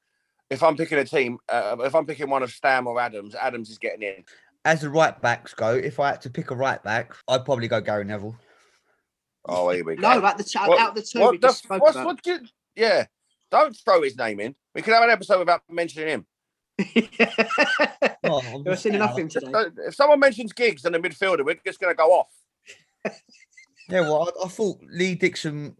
if I'm picking a team, uh, if I'm picking one of Stam or Adams, Adams is getting in. As the right backs go, if I had to pick a right back, I'd probably go Gary Neville. Oh, here we go. No, about the ch- What- out the two what we the just spoke what's- about. what you- yeah, don't throw his name in. We could have an episode without mentioning him. Oh, I'm You're seeing saying, enough of him today. If someone mentions gigs and the midfielder, we're just going to go off. Yeah, well, I, I thought Lee Dixon.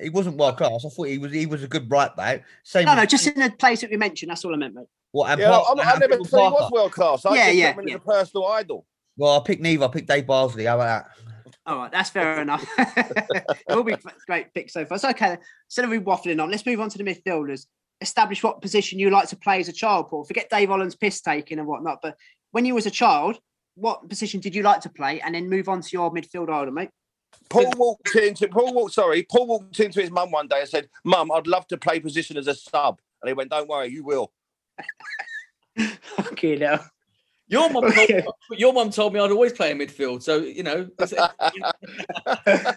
He wasn't world class. I thought he was. He was a good right back. Same. No, no, just in the place that we mentioned. That's all I meant, mate. What? Yeah, Park- I'm, I and never Paul said he was world class. I Yeah, just yeah, him yeah. as a personal idol. Well, I picked neither. I picked Dave Bardsley. How about that? All right, that's fair enough. it will be great pick so far. So, okay, instead of we waffling on, let's move on to the midfielders. Establish what position you like to play as a child, Paul. Forget Dave Holland's piss taking and whatnot, but when you was a child, what position did you like to play? And then move on to your midfield idol, mate. Paul walked into Paul walked sorry, Paul walked into his mum one day and said, Mum, I'd love to play position as a sub. And he went, Don't worry, you will. Okay, now. Your mum, told me, your mum told me I'd always play in midfield. So you know, it's-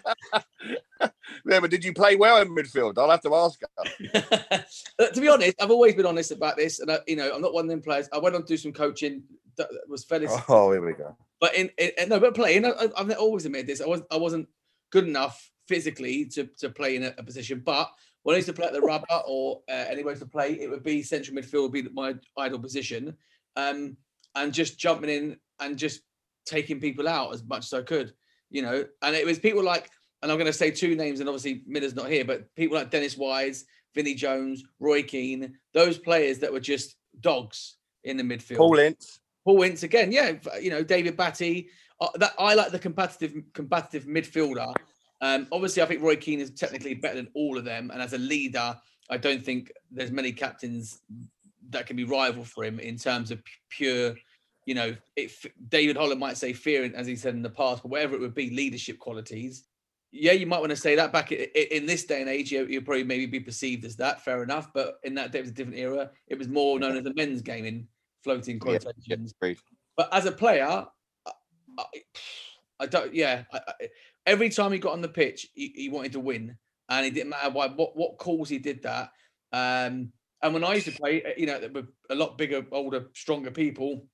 Yeah, but did you play well in midfield? I'll have to ask her. To be honest, I've always been honest about this, and I, you know, I'm not one of them players. I went on to do some coaching that was fairly, Oh, here we go. but in, in no, but playing, I, I've always admitted this. I wasn't, I wasn't good enough physically to to play in a, a position, but when I used to play at the rubber or uh, anywhere to play, it would be central midfield would be my ideal position, um, and just jumping in and just taking people out as much as I could, you know. And it was people like, and I'm going to say two names, and obviously Miller's not here, but people like Dennis Wise, Vinnie Jones, Roy Keane, those players that were just dogs in the midfield. Paul Ince. Paul Ince again, yeah, you know David Batty. Uh, that I like the competitive competitive midfielder. Um, obviously, I think Roy Keane is technically better than all of them, and as a leader, I don't think there's many captains that can be rival for him in terms of pure, you know, it, David Holland might say fear, as he said in the past, but whatever it would be, leadership qualities. Yeah, you might want to say that back in this day and age, you you'd probably maybe be perceived as that. Fair enough, but in that day, it was a different era. It was more known as the men's game in floating quotations. agreed. But as a player, I, I, don't. Yeah, I, I, every time he got on the pitch, he, he wanted to win, and it didn't matter why what what cause he did that. Um, and when I used to play, uh, you know, with a lot bigger, older, stronger people,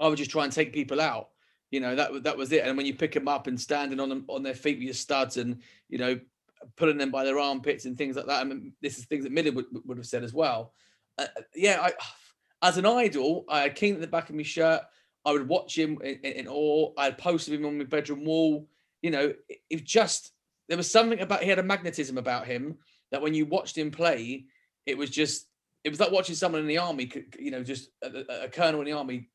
I would just try and take people out. You know, that that was it. And when you pick them up and standing on them on their feet with your studs, and you know, pulling them by their armpits and things like that. I mean, this is things that Miller would, would have said as well. Uh, yeah, I, as an idol, I had Keane at the back of my shirt. I would watch him in, in, awe. I had posted him on my bedroom wall. You know, it just there was something about he had a magnetism about him that when you watched him play, it was just it was like watching someone in the army. You know, just a- a colonel in the army,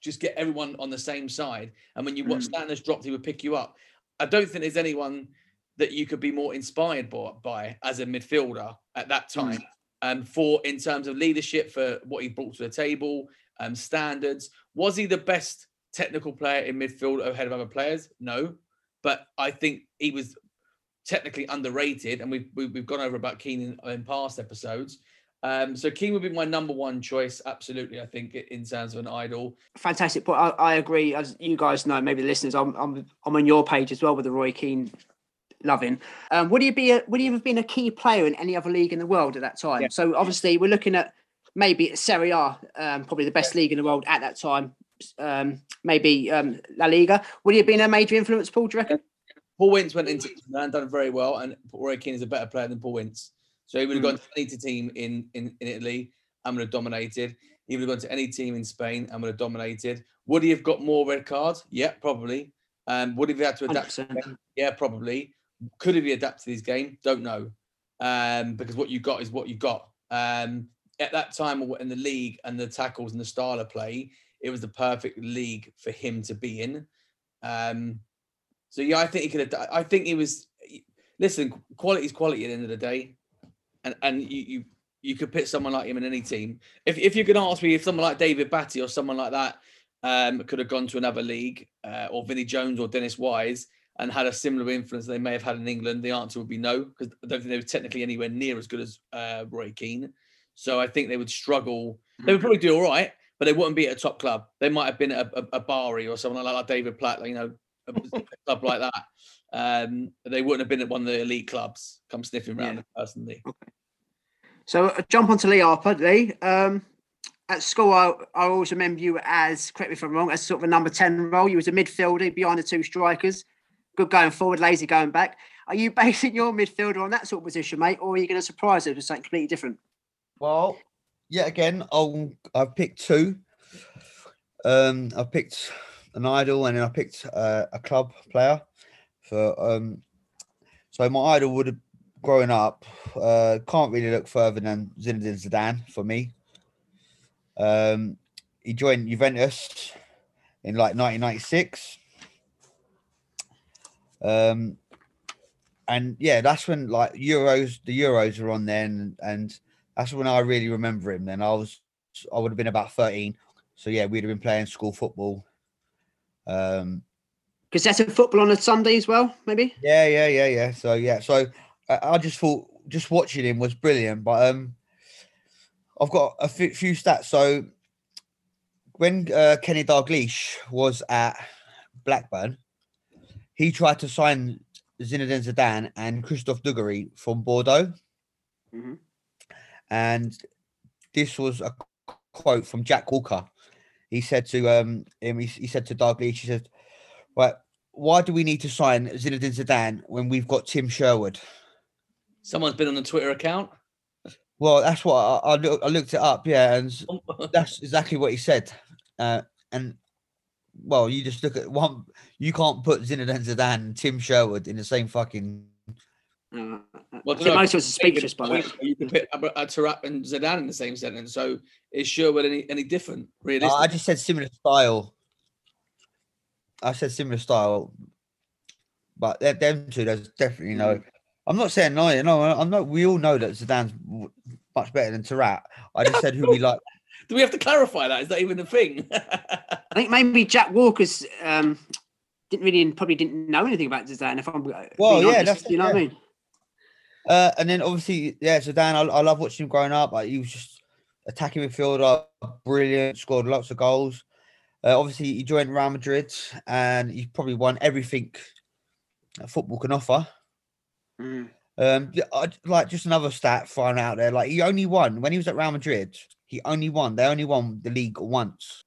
just get everyone on the same side. And when you watch standards dropped, he would pick you up. I don't think there's anyone that you could be more inspired by, by as a midfielder at that time. Um, for in terms of leadership, for what he brought to the table, um, standards. Was he the best technical player in midfield ahead of other players? No, but I think he was technically underrated, and we've we've, we've gone over about Keane in, in past episodes. Um, so Keane would be my number one choice, absolutely. I think in terms of an idol. Fantastic point. I, I agree. As you guys know, maybe the listeners, I'm, I'm I'm on your page as well with the Roy Keane loving. Um, would you be a, would you have been a key player in any other league in the world at that time? So obviously we're looking at maybe Serie A, um, probably the best league in the world at that time. Um, maybe um, La Liga. Would he have been a major influence, Paul? Do you reckon? Paul Ince went into and done very well, and Roy Keane is a better player than Paul Ince. So he would have Mm. gone to any team in, in, in Italy and would have dominated. He would have gone to any team in Spain and would have dominated. Would he have got more red cards? Yeah, probably. Um, would he have had to adapt? to 100%. game? Yeah, probably. Could he have he adapted to his game? Don't know. Um, because what you got is what you got. Um, at that time in the league and the tackles and the style of play, it was the perfect league for him to be in. Um, so yeah, I think he could have. I think he was. Listen, quality is quality at the end of the day, and and you you you could put someone like him in any team. If if you could ask me if someone like David Batty or someone like that um, could have gone to another league, uh, or Vinnie Jones or Dennis Wise, and had a similar influence they may have had in England, the answer would be no, because I don't think they were technically anywhere near as good as uh, Roy Keane. So I think they would struggle. They would probably do all right, but they wouldn't be at a top club. They might have been at a, a, a Bari or someone like, like David Platt, you know, a club like that. Um, they wouldn't have been at one of the elite clubs. Come sniffing around Yeah. personally. So uh, jump onto Lee Harper, Lee. Um, at school, I, I always remember you as, correct me if I'm wrong, as sort of a number 10 role. You was a midfielder behind the two strikers. Good going forward, lazy going back. Are you basing your midfielder on that sort of position, mate, or are you going to surprise us with something completely different? Well, yet again, I'll, I've picked two. Um, I picked an idol and then I picked uh, a club player. For um, so my idol would have growing up. Uh, can't really look further than Zinedine Zidane for me. Um, he joined Juventus in like 1996. Um, and yeah, that's when like Euros, the Euros were on then, and that's when I really remember him. Then I was, I would have been about 13. So yeah, we'd have been playing school football. Um, Because that's a football on a Sunday as well, maybe? yeah, yeah, yeah, yeah. So yeah, so I, I just thought just watching him was brilliant. But um, I've got a few, few stats. So when uh, Kenny Dalglish was at Blackburn, he tried to sign Zinedine Zidane and Christophe Dugarry from Bordeaux, Mhm. and this was a quote from Jack Walker. He said to um him, he, he said to Dalglish, he said, "Right, why do we need to sign Zinedine Zidane when we've got Tim Sherwood?" Someone's been on the Twitter account. Well, that's what I, I, look, I looked it up, yeah, and that's exactly what he said. Uh, and well, you just look at one. You can't put Zinedine Zidane and Tim Sherwood in the same fucking. Uh, Well, I think most of us are speechless by that. You can put uh, uh, Tarat and Zidane in the same sentence. So is Sherwood any any different? Really? Realistically, I just said similar style. I said similar style, but they're them two. There's definitely no. I'm not saying no, no. I'm not. We all know that Zidane's much better than Tarat. I just said who we like. do we have to clarify that? Is that even a thing? I think maybe Jack Walker's um, didn't really probably didn't know anything about Zidane. If I'm Well, yeah, honest, that's- you know what I mean. Uh, and then obviously, yeah, Zidane. I, I love watching him growing up. Like, he was just attacking midfielder, brilliant, scored lots of goals. Uh, obviously, he joined Real Madrid, and he probably won everything that football can offer. Mm. Um, I, like just another stat thrown out there. Like he only won when he was at Real Madrid. He only won. They only won the league once.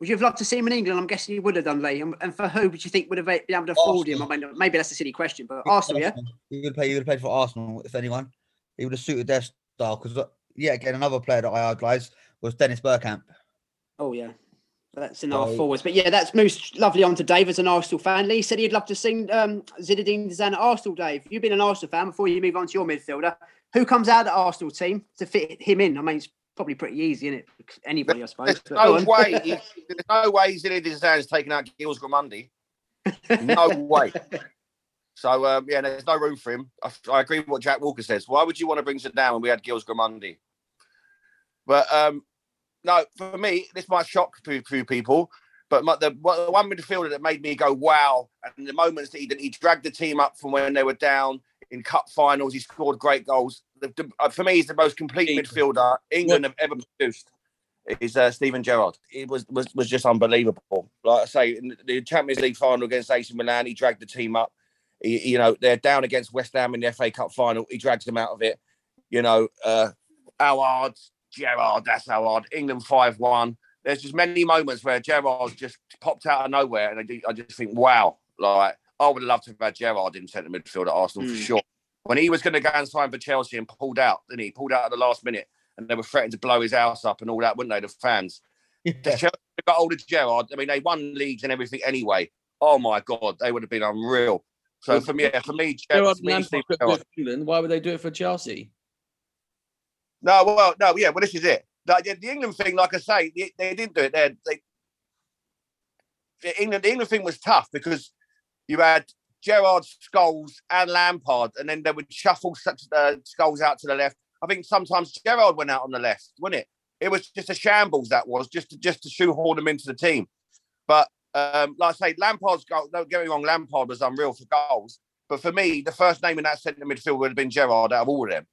Would you have loved to see him in England? I'm guessing you would have done, Lee. And, for who would you think would have been able to afford him? I mean, maybe that's a silly question, but Arsenal, yeah. He would play. He would have played for Arsenal if anyone. He would have suited their style. Because yeah, again, another player that I idolized was Dennis Bergkamp. Oh yeah, that's in our So- forwards. But yeah, that's moves lovely on to Dave as an Arsenal fan. Lee said he'd love to see um, Zinedine Zidane at Arsenal. Dave, you've been an Arsenal fan before you move on to your midfielder. Who comes out of the Arsenal team to fit him in? I mean, it's probably pretty easy, isn't it? Anybody, I suppose. There's no way. he- There's no way Zinedine Zidane's taking out Gilles Grimandi. No way. So um, yeah, there's no room for him. I, I agree with what Jack Walker says. Why would you want to bring Zidane when we had Gilles Grimandi? But um, no, for me, this might shock a few, people. But my, the, one- the one midfielder that made me go wow, and the moments that he did, he dragged the team up from when they were down in cup finals. He scored great goals. The, the, uh, for me, he's the most complete midfielder England have ever produced. Is uh, Steven Gerrard? It was, was was just unbelievable. Like I say, in the Champions League final against AC Milan, he dragged the team up. He, you know, they're down against West Ham in the FA Cup final. He drags them out of it. You know, uh, Howard, Gerrard, that's how hard. England 5 1. There's just many moments where Gerrard just popped out of nowhere. And I, do- I just think, wow, like, I would love to have had Gerrard in centre midfield at Arsenal for Mm. sure. When he was going to go and sign for Chelsea and pulled out, didn't he? Pulled out at the last minute and they were threatening to blow his house up and all that, wouldn't they? The fans. If Chelsea got hold of Gerrard. I mean, they won leagues and everything anyway. Oh my God, they would have been unreal. So for me, yeah, for me, Gerrard for me, Steve Lampard could do Gerrard. it for England. Why would they do it for Chelsea? No, well, no, yeah, well, this is it. The, the- England thing, like I say, they, they didn't do it. They, they, the England, the England thing was tough because you had Gerrard, Scholes, and Lampard, and then they would shuffle such uh, Scholes out to the left. I think sometimes Gerrard went out on the left, wasn't it? It was just a shambles. That was just to, just to shoehorn them into the team. But um, like I say, Lampard's goal. Don't get me wrong, Lampard was unreal for goals. But for me, the first name in that centre midfield would have been Gerrard out of all of them.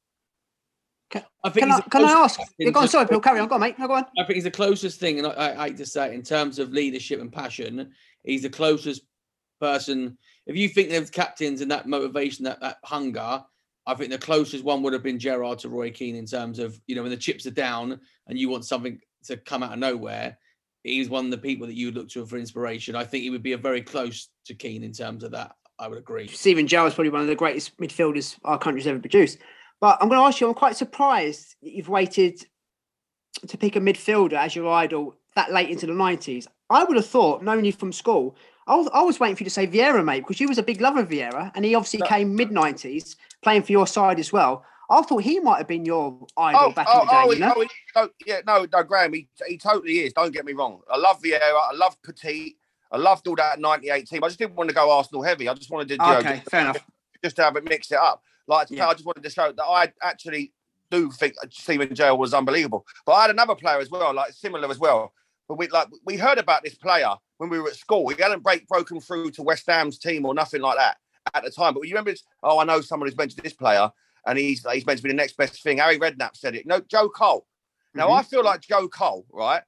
I think Can he's I, can I ask? Yeah, go on, sorry, Bill. Carry on. Go on, mate. No, go on. I think he's the closest thing, and I, I, I hate to say in terms of leadership and passion, he's the closest person. If you think there's captains and that motivation, that, that hunger, I think the closest one would have been Gerrard to Roy Keane in terms of, you know, when the chips are down and you want something to come out of nowhere, he's one of the people that you would look to for inspiration. I think he would be a very close to Keane in terms of that. I would agree. Steven Gerrard's probably one of the greatest midfielders our country's ever produced. But I'm going to ask you, I'm quite surprised that you've waited to pick a midfielder as your idol that late into the 90s. I would have thought, knowing you from school, I was, I was waiting for you to say Vieira, mate, because you was a big lover of Vieira, and he obviously came mid 90s playing for your side as well. I thought he might have been your idol oh, back in the oh, oh, day, oh, you know? oh, he- oh, yeah, no, no, Graham, he, he totally is. Don't get me wrong. I love Vieira. I love Petit. I loved all that 98 team. I just didn't want to go Arsenal heavy. I just wanted to, you know, okay, just, fair enough. just to have it mixed it up. Like, Yeah. I just wanted to show that I actually do think Steven Gerrard was unbelievable. But I had another player as well, like similar as well. But we like we heard about this player when we were at school. He hadn't break broken through to West Ham's team or nothing like that at the time. But you remember, oh, I know someone who's mentioned this player, and he's he's meant to be the next best thing. Harry Redknapp said it. No, Joe Cole. Now I feel like Joe Cole, right,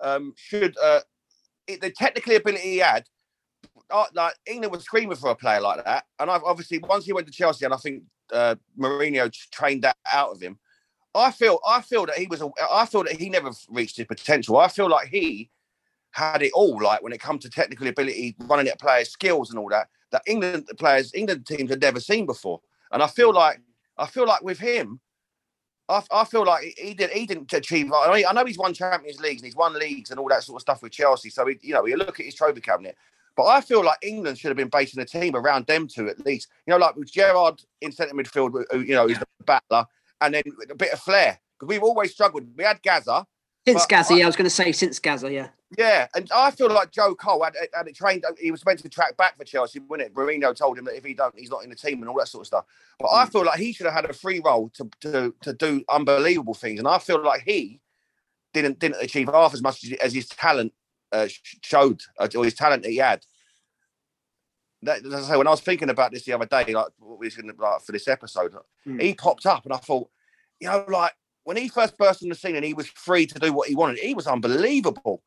um, should uh, it, the technical ability he had. Uh, like England was screaming for a player like that, and I've obviously once he went to Chelsea, and I think uh, Mourinho trained that out of him. I feel I feel that he was a, I feel that he never reached his potential. I feel like he had it all, like when it comes to technical ability, running at players' skills and all that, that England players, England teams had never seen before. And I feel like I feel like with him, I, I feel like he- did he didn't achieve. I, mean, I know he's won Champions Leagues and he's won leagues and all that sort of stuff with Chelsea. So he, you know, you look at his trophy cabinet. But I feel like England should have been basing the team around them two at least. You know, like with Gerrard in centre midfield, who, you know, he's the battler, and then a bit of flair because we've always struggled. We had Gazza, Since Gazza, I- yeah, I was going to say since Gazza, yeah. yeah, and I feel like Joe Cole had, had it trained. Uh, he was meant to track back for Chelsea, wasn't it? Mourinho told him that if he don't, he's not in the team and all that sort of stuff. But I hmm. feel like he should have had a free role to to to do unbelievable things, and I feel like he didn't didn't achieve half as much as his talent uh, showed, uh, or his talent that he had. That, as I say, when I was thinking about this the other day, like what we was going to like for this episode, Mm. he popped up, and I thought, you know, like when he first burst on the scene and he was free to do what he wanted, he was unbelievable.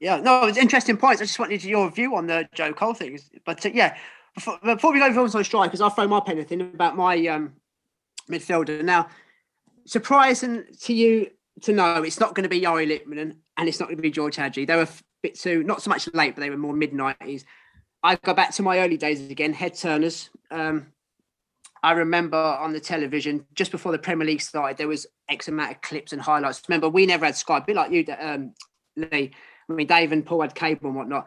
Yeah, no, it's interesting points. I just wanted to your view on the Joe Cole thing. But uh, yeah, before, before we go over on strikers, I'll throw my pen in about my um, midfielder. Now, surprising to you to know it's not going to be Yari Littman and it's not going to be George Hagi. They were bit too, not so much late, but they were more mid 90s. I go back to my early days again, head turners. Um, I remember on the television just before the Premier League started, there was X amount of clips and highlights. Remember, we never had Sky, a bit like you, um, Lee. I mean, Dave and Paul had cable and whatnot.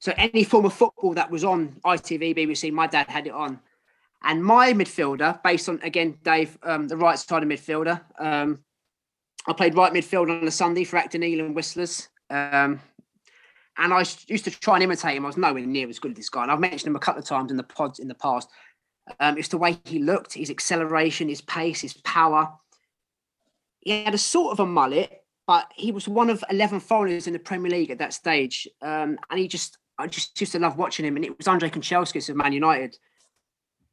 So any form of football that was on ITV, BBC, my dad had it on. And my midfielder, based on again, Dave, um, the right side of midfielder. Um, I played right midfield on a Sunday for Acton Eel and Whistlers. Um, and I used to try and imitate him. I was nowhere near as good as this guy. And I've mentioned him a couple of times in the pods in the past. Um, it's the way he looked, his acceleration, his pace, his power. He had a sort of a mullet, but he was one of 11 foreigners in the Premier League at that stage. Um, and he just, I just used to love watching him. And it was Andre Kanchelskis of Man United.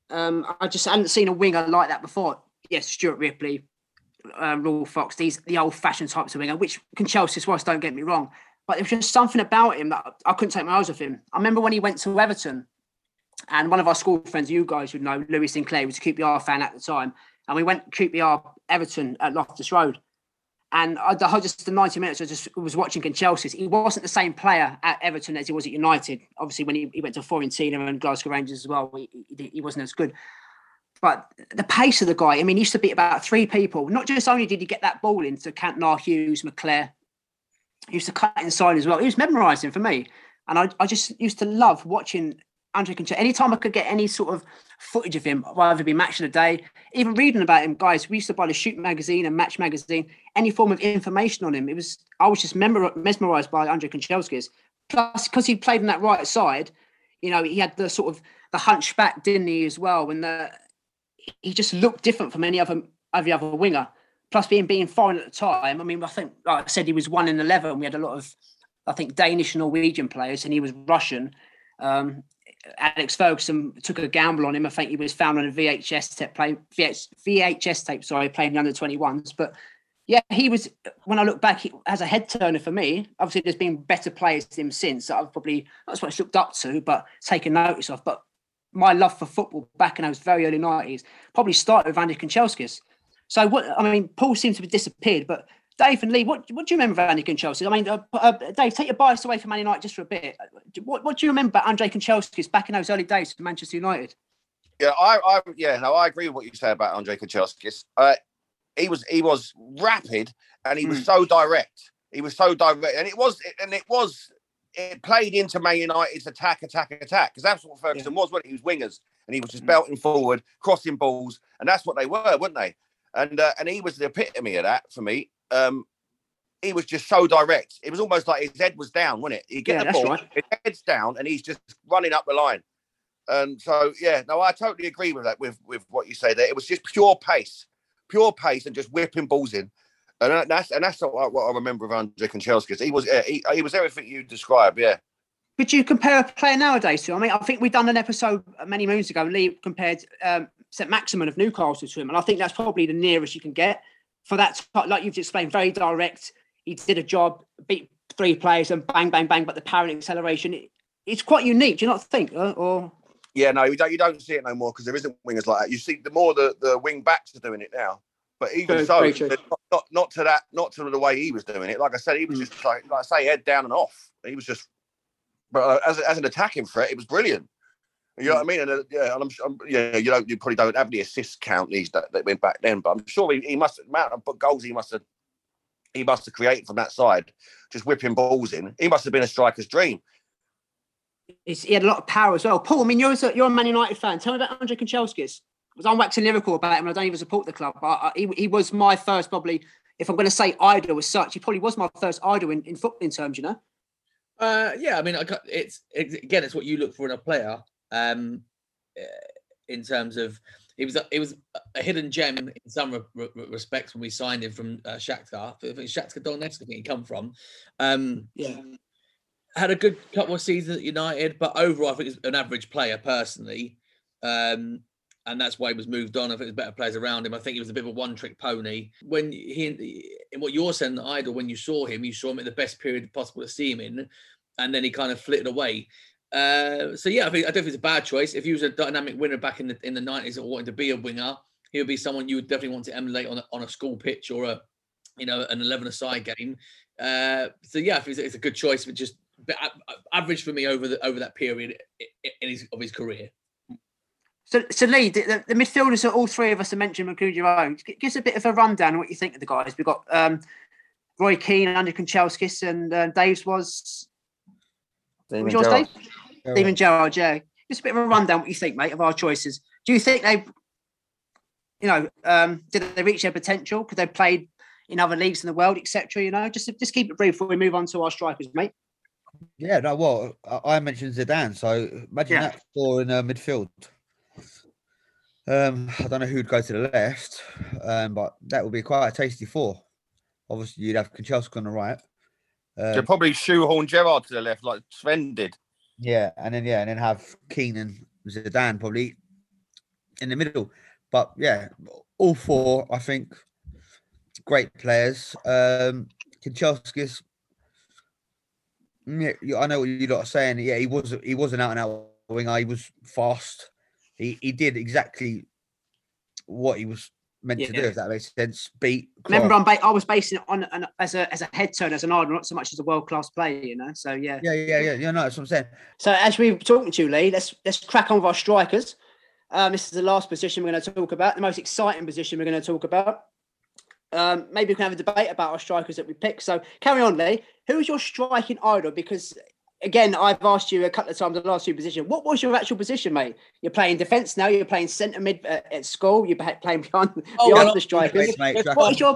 Um, I just hadn't seen a winger like that before. Yes, Stuart Ripley, uh, Fox, these the old-fashioned types of winger, which Kanchelskis was. Don't get me wrong, but there was just something about him that I couldn't take my eyes off him. I remember when he went to Everton, and one of our school friends, you guys would know, Louis Sinclair, was a QPR fan at the time, and we went QPR Everton at Loftus Road, And I, the whole just the 90 minutes I just was watching Chelsea. He wasn't the same player at Everton as he was at United. Obviously, when he, he went to Fiorentina and Glasgow Rangers as well, he, he, he wasn't as good. But the pace of the guy, I mean, he used to beat about three people. Not just only did he get that ball into Cantona, Hughes, McClair, he used to cut inside as well. He was memorising for me. And I, I just used to love watching Andre Kanchelskis. Anytime I could get any sort of footage of him, whether it be match of the day, even reading about him, guys, we used to buy the Shoot magazine and Match magazine, any form of information on him. It was I was just mesmerised by Andre Kanchelskis. Plus, because he played on that right side, you know, he had the sort of the hunchback, didn't he, as well? When the he just looked different from any other every other winger. Plus, being being foreign at the time, I mean, I think like I said he was one in eleven. We had a lot of, I think, Danish and Norwegian players, and he was Russian. Um, Alex Ferguson took a gamble on him. I think he was found on a VHS tape, play, VHS tape, sorry, playing the under 21s. But yeah, he was, when I look back, he, as a head turner for me, obviously there's been better players than him since that I've probably, not so much looked up to, but taken notice of. But my love for football back in those very early 90s probably started with Andy Kanchelskis. So what, I mean, Paul seems to have disappeared, but Dave and Lee, what, what do you remember of Andy Kanchelskis? I mean, uh, uh, Dave, take your bias away from Man United just for a bit. What, what do you remember about Andre Kanchelskis back in those early days for Manchester United? Yeah, I, I yeah, no, I agree with what you say about Andre Kanchelskis. Uh, he was he was rapid and he was mm. so direct. He was so direct, and it was and it was it played into Man United's attack, attack, attack because that's what Ferguson yeah. was. When he was wingers and he was just mm. belting forward, crossing balls, and that's what they were, weren't they? And uh, and he was the epitome of that for me um, he was just so direct. It was almost like his head was down, wasn't it? He get yeah, the ball, right. his head's down, and he's just running up the line. And so, yeah, no, I totally agree with that. With with what you say there, it was just pure pace, pure pace, and just whipping balls in. And that's and that's what, what I remember of Andre Kanchelskis. He was yeah, he, he was everything you described. Yeah. Could you compare a player nowadays to? I mean, I think we've done an episode many moons ago. Lee compared um, St. Maximin of Newcastle to him, and I think that's probably the nearest you can get for that, like you've explained, very direct. He did a job, beat three players, and bang, bang, bang. But the power and acceleration, it, it's quite unique. Do you not think? Or, or yeah, no, you don't. You don't see it no more because there isn't wingers like that. You see the more the the wing backs are doing it now. But even so, not, not, not to that, not to the way he was doing it. Like I said, he was mm. just like, like I say, head down and off. He was just, but uh, as as an attacking threat, it was brilliant. You know what I mean? And uh, yeah, and I'm, I'm yeah, you don't, you probably don't have the assist count these that, that went back then, but I'm sure he, he must amount of goals he must have he must have created from that side, just whipping balls in. He must have been a striker's dream. He's, he had a lot of power as well. Paul, I mean, you're a, you're a Man United fan. Tell me about Andre Kanchelskis. I was on waxing lyrical about him, and I don't even support the club. But uh, he, he was my first, probably, if I'm going to say idol as such, he probably was my first idol in, in footballing terms. You know. Uh, yeah, I mean, it's, it's again, it's what you look for in a player um, eh, in terms of it was a, it was a hidden gem in some re- re- respects when we signed him from uh, Shakhtar. I think Shakhtar Donetsk, I think he come from. Um, yeah, had a good couple of seasons at United, but overall, I think he's an average player personally. Um, and that's why he was moved on. I think there's better players around him. I think he was a bit of a one-trick pony. When he, in what you're saying, idol, when you saw him, you saw him at the best period possible to see him in, and then he kind of flitted away. Uh, so yeah, I think I don't think it's a bad choice. If he was a dynamic winner back in the in the nineties or wanting to be a winger, he would be someone you would definitely want to emulate on a, on a school pitch or a you know an eleven aside game. Uh, so yeah, I think it's, a good choice, but just average for me over the over that period in his of his career. So, so Lee, the, the midfielders that all three of us have mentioned, include your own, give us a bit of a rundown on what you think of the guys. We've got um, Roy Keane, Andy Kanchelskis, and uh, Dave's was. Was yours, Dave? Steven Gerrard, yeah. Just a bit of a rundown what you think, mate, of our choices. Do you think they, you know, um, did they reach their potential? Could they played in other leagues in the world, etc.? You know, just just keep it brief before we move on to our strikers, mate. Yeah, no, well, I mentioned Zidane, so imagine yeah. that four in uh, midfield. Um, I don't know who'd go to the left, um, but that would be quite a tasty four. Obviously, you'd have Kanchelskis on the right. Um, You'd probably shoehorn Gerrard to the left, like Sven did. Yeah, and then yeah, and then have Keane and Zidane probably in the middle. But yeah, all four I think great players. Um Kanchelskis, yeah, I know what you lot are saying. Yeah, he was he was an out and out winger. He was fast. He he did exactly what he was meant to do, Yeah. if that makes sense. Beat. Remember, I'm ba- I was basing it on an, as a as a head turn, as an idol, not so much as a world class player. You know, so yeah. Yeah, yeah, yeah. Yeah, no, that's what I'm saying. So as we were talking to you, Lee, let's let's crack on with our strikers. Um, this is the last position we're going to talk about, the most exciting position we're going to talk about. Um, maybe we can have a debate about our strikers that we pick. So carry on, Lee. Who is your striking idol? Because again, I've asked you a couple of times the last few positions. What was your actual position, mate? You're playing defence now. You're playing centre mid uh, at school. You're playing behind, Oh, behind well, the strikers. Mate, What is your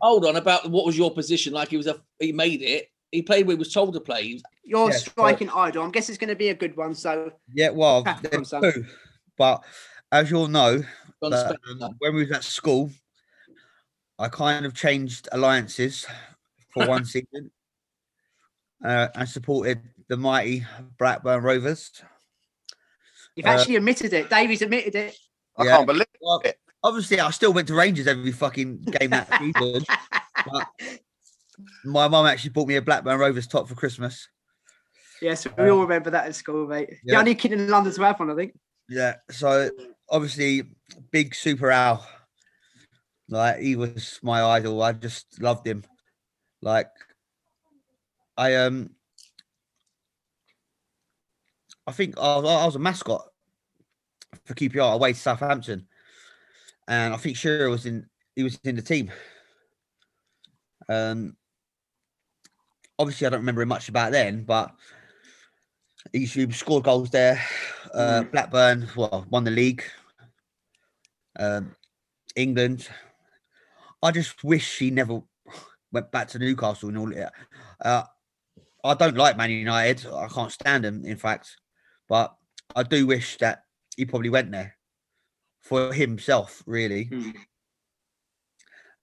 Hold on about what was your position? Like he was a he made it. He played where he was told to play. your Yeah, so- striking idol? I'm guessing it's going to be a good one. So Yeah, well, Crack on, there's son. two. But as you all know, that, um, when we was at school, I kind of changed alliances for one season uh, and supported the mighty Blackburn Rovers. you've Uh, actually admitted it. Davies admitted it. I Yeah. can't believe Well, it. obviously, I still went to Rangers every fucking game that season. but my mum actually bought me a Blackburn Rovers top for Christmas. Yes, we all remember that at school, mate. The Yeah. only kid in London to have one, I think. Yeah, so obviously, big Super Al. Like he was my idol. I just loved him. Like I um, I think I was, I was a mascot for QPR away to Southampton, and I think Shearer was in. He was in the team. Um, obviously, I don't remember much about then, but he, he scored goals there. Uh, Blackburn, well, won the league. Um, England. I just wish he never went back to Newcastle and all that. Uh, I don't like Man United. I can't stand them, in fact. But I do wish that he probably went there for himself, really. Hmm.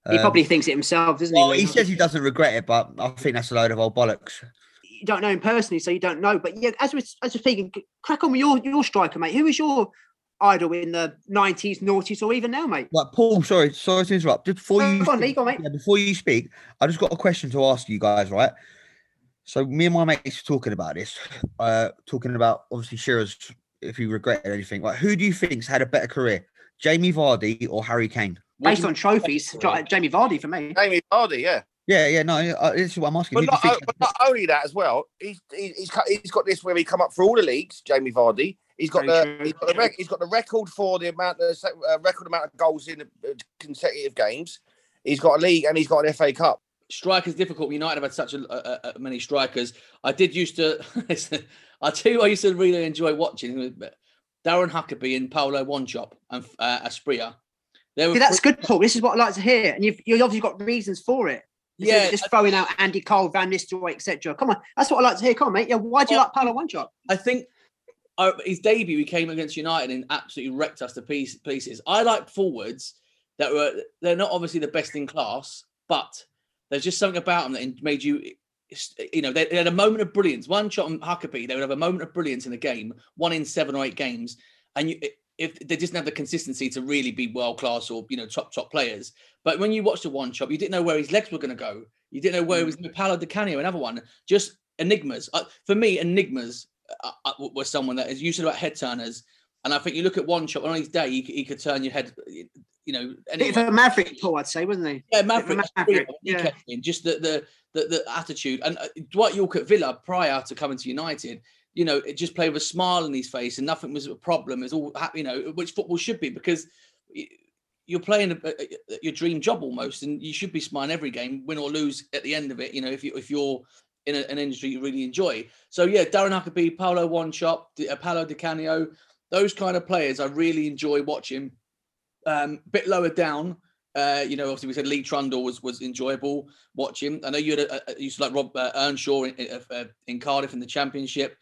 He Um, probably thinks it himself, doesn't well, he? he says he doesn't regret it, but I think that's a load of old bollocks. you don't know him personally, so you don't know. But yeah, as we're, as we're speaking, crack on with your, your striker, mate. Who is your idol in the 90s, noughties, or even now, mate? Like Paul, sorry, sorry to interrupt. Just before you on, speak, go on, mate. yeah, before you speak, I just got a question to ask you guys, right? So me and my mates were talking about this, uh, talking about obviously Shearer's if he regretted anything. Like, who do you think's had a better career, Jamie Vardy or Harry Kane? Based on trophies, Jamie Vardy for me. Jamie Vardy, yeah. Yeah, yeah, no, uh, this is what I'm asking. But Who do you not, think's but not only that as well, he's he- he's cut- he's got this where he come up for all the leagues. Jamie Vardy, he's got Very the he's got the, rec- he's got the record for the amount the uh, record amount of goals in uh, consecutive games. He's got a league and he's got an FA Cup. Strikers difficult. United have had such a, a, a- many strikers. I did used to. I tell you, I used to really enjoy watching Darren Huckerby and Paulo Wanchope and uh, Asprilla. They were See, that's good, Paul. This is what I like to hear. And you've, you've obviously got reasons for it. Instead Yeah, Just throwing out Andy Cole, Van Nistelrooy, etc. Come on. That's what I like to hear. Come on, mate. Yeah. Why do you Well- like Paulo Wanchope? I think uh, his debut, he came against United and absolutely wrecked us to piece, pieces. I like forwards that were they're not obviously the best in class, but there's just something about them that made you, you know, they, they had a moment of brilliance. Wanchope on Huckerby, they would have a moment of brilliance in a game, one in seven or eight games, and you. If they didn't have the consistency to really be world class or you know top top players, but when you watched the Wanchope, you didn't know where his legs were going to go. You didn't know where he was. In Paolo Di Canio, another one, just enigmas. Uh, for me, enigmas uh, uh, was someone that is used about head turners, and I think you look at Wanchope on his day, he, he could turn your head. You know, Bit anyway. of a maverick, Paul, I'd say, wasn't he? Yeah, Bit Maverick. maverick, yeah. just the, the the the attitude and uh, Dwight Yorke at Villa prior to coming to United. You know, it just played with a smile on his face, and nothing was a problem. It's all you know, which football should be because you're playing a, a- your dream job almost, and you should be smiling every game, win or lose at the end of it. You know, if you if you're in a, an industry you really enjoy. So yeah, Darren Huckerby, Paolo One Shop, uh, Paolo Di Canio, those kind of players I really enjoy watching. Um, bit lower down, uh, you know, obviously we said Lee Trundle was was enjoyable watching. I know you had a, a, used to like Rob uh, Earnshaw in, in, uh, Cardiff in the Championship.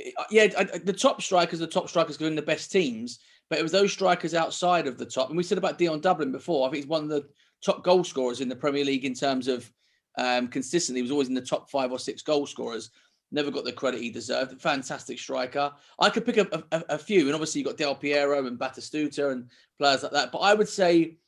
Uh, Yeah, I, the top strikers, the top strikers were in the best teams, but it was those strikers outside of the top. And we said about Dion Dublin before. I think he's one of the top goal scorers in the Premier League in terms of um, consistency. He was always in the top five or six goal scorers. Never got the credit he deserved. Fantastic striker. I could pick up a, a, a few, and obviously you've got Del Piero and Batistuta and players like that. But I would say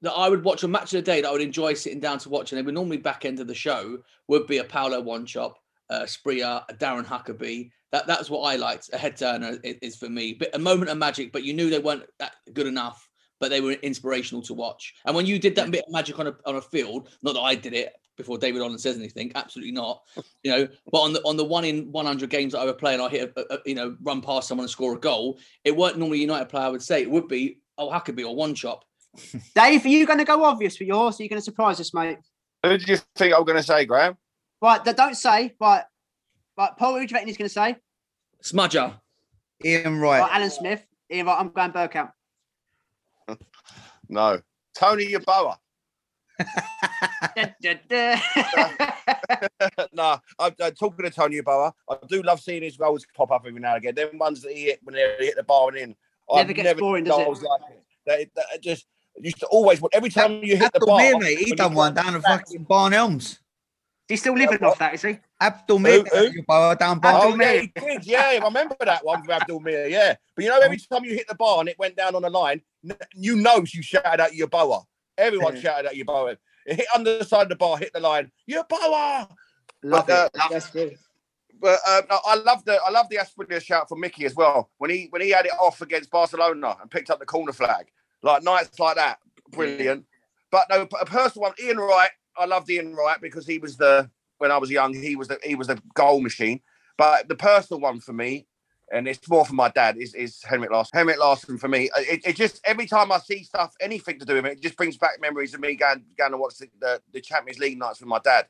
that I would watch a match of the day that I would enjoy sitting down to watch, and they would normally back end of the show would be a Paulo Wanchope, uh, Spria, a Darren Huckerby. That that's what I liked. A head turner is, is for me, but a moment of magic. But you knew they weren't that good enough. but they were inspirational to watch. And when you did that bit of magic on a on a field, not that I did it before David Holland says anything, absolutely not. You know, but on the on the one in one hundred games that I would play, and I hit a, a, you know run past someone and score a goal, it weren't normally a United player. I would say it would be oh Huckerby or Wanchope. Dave, are you going to go obvious for yours? Are you going to surprise us, mate? Who did you think I was going to say, Graham? Right, don't say. Right, right. Paul, who do you reckon he's going to say? Smudger. Ian Wright. Right, Alan Smith. Ian, right, I'm going Bergkamp. No. Tony Yeboah. No, I'm, I'm talking to Tony Yeboah. I do love seeing his goals pop up every now and again. Them ones that he hit when they hit the bar and in. Never I've gets boring, does it? goals Like it. That, that just used to always every time you hit the bar. Mir, mate. He when done you one come down the back- fucking Barn Elms. He's still living off that, is he? Abdul Mir, Who- who? you power down Barn Oh, yeah, Mir. he did. Yeah, I remember that one with Abdul Mir. Yeah, but you know, every time you hit the bar and it went down on the line, you know you shouted out Yeboah. Everyone shouted at you, boa. It hit under the side of the bar, hit the line. Yeboah. Love But, it. uh, That's good. But uh, no, I love the I love the Asprilla shout from Mickey as well when he when he had it off against Barcelona and picked up the corner flag. Like nights like that, brilliant. But no, a personal one, Ian Wright. I loved Ian Wright because he was the when I was young, he was the he was the goal machine. But the personal one for me, and it's more for my dad, is is Henrik Larsson. Henrik Larsson for me, it, it just every time I see stuff, anything to do with it, it just brings back memories of me going going to watch the, the, the Champions League nights with my dad.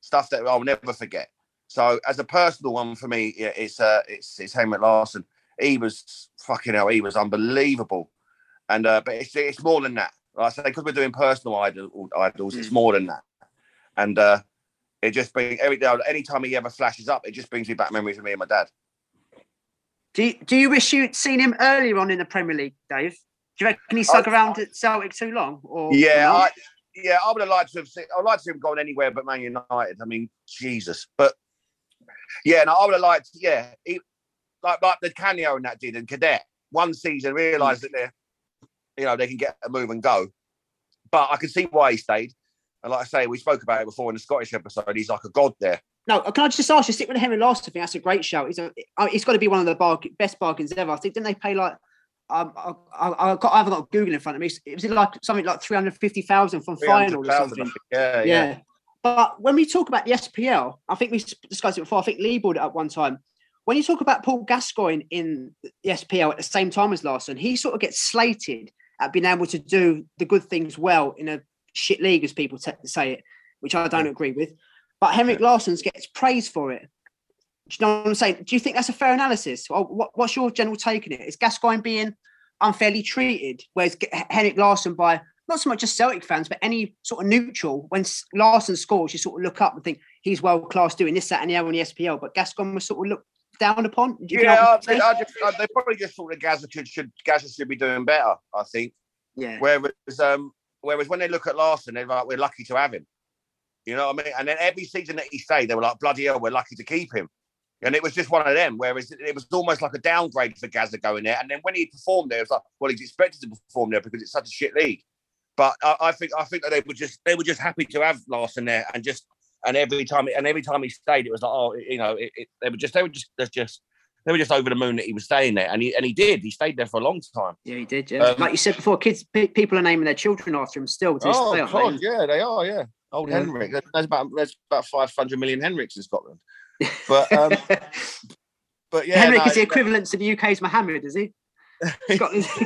Stuff that I'll never forget. So as a personal one for me, yeah, it's uh, it's it's Henrik Larsson. He was fucking hell. He was unbelievable, and uh, but it's it's more than that. Like I say because we're doing personal idol, idols, it's more than that. And uh, it just brings every anytime he ever flashes up, it just brings me back memories of me and my dad. Do you, do you wish you'd seen him earlier on in the Premier League, Dave? Do you reckon he stuck I- around at Celtic too long? Or Yeah, I, yeah, I would have liked to have seen. I'd like to see him going anywhere but Man United. I mean, Jesus, but yeah, no, I would have liked. Yeah, he, like like Di Canio and that did and Cadete one season realised that they're, you know, they can get a move and go. But I can see why he stayed. And like I say, we spoke about it before in the Scottish episode. He's like a god there. No, can I just ask you, stick with the Henry Larsson thing? That's a great shout. He's, a, uh, he's got to be one of the bargain, best bargains ever. I think, didn't they pay like, um, I, I, I, got, I haven't got Google in front of me. It was it like something like 350,000 from Feyenoord or something. Yeah, yeah. yeah. But when we talk about the SPL, I think we discussed it before. I think Lee brought it up one time. When you talk about Paul Gascoigne in the SPL at the same time as Larsson, he sort of gets slated at being able to do the good things well in a shit league, as people t- say it, which I don't agree with. But Henrik Larsson gets praised for it. Do you know what I'm saying? Do you think that's a fair analysis? What, what's your general take on it? Is Gascoigne being unfairly treated, whereas Henrik Larsson by not so much just Celtic fans, but any sort of neutral. When Larsson scores, you sort of look up and think he's world class doing this, that, and the other on the SPL. But Gascoigne was sort of looked down upon. Yeah, I, know I'm think- saying? I just, I, they probably just thought that Gaza should, should Gaza should be doing better. I think. yeah. Whereas, um, whereas when they look at Larsson, they're like, we're lucky to have him. You know what I mean? And then every season that he stayed, they were like, bloody hell, we're lucky to keep him. And it was just one of them. Whereas it was almost like a downgrade for Gaza going there. And then when he performed there, it was like, well, he's expected to perform there because it's such a shit league. But I, I think I think that they were just they were just happy to have Larsson there, and just and every time and every time he stayed, it was like, oh, you know, it, it, they were just they were just they're just they were just over the moon that he was staying there, and he and he did. He stayed there for a long time. Yeah, he did. Yeah, Um, like you said before, kids, pe- people are naming their children after him still. Oh God, yeah, they are. Yeah, old Yeah. Henrik. There's about there's about five hundred million Henriks in Scotland. But um, but yeah, Henrik no, is the equivalent to the UK's Mohammed, is he? Scotland.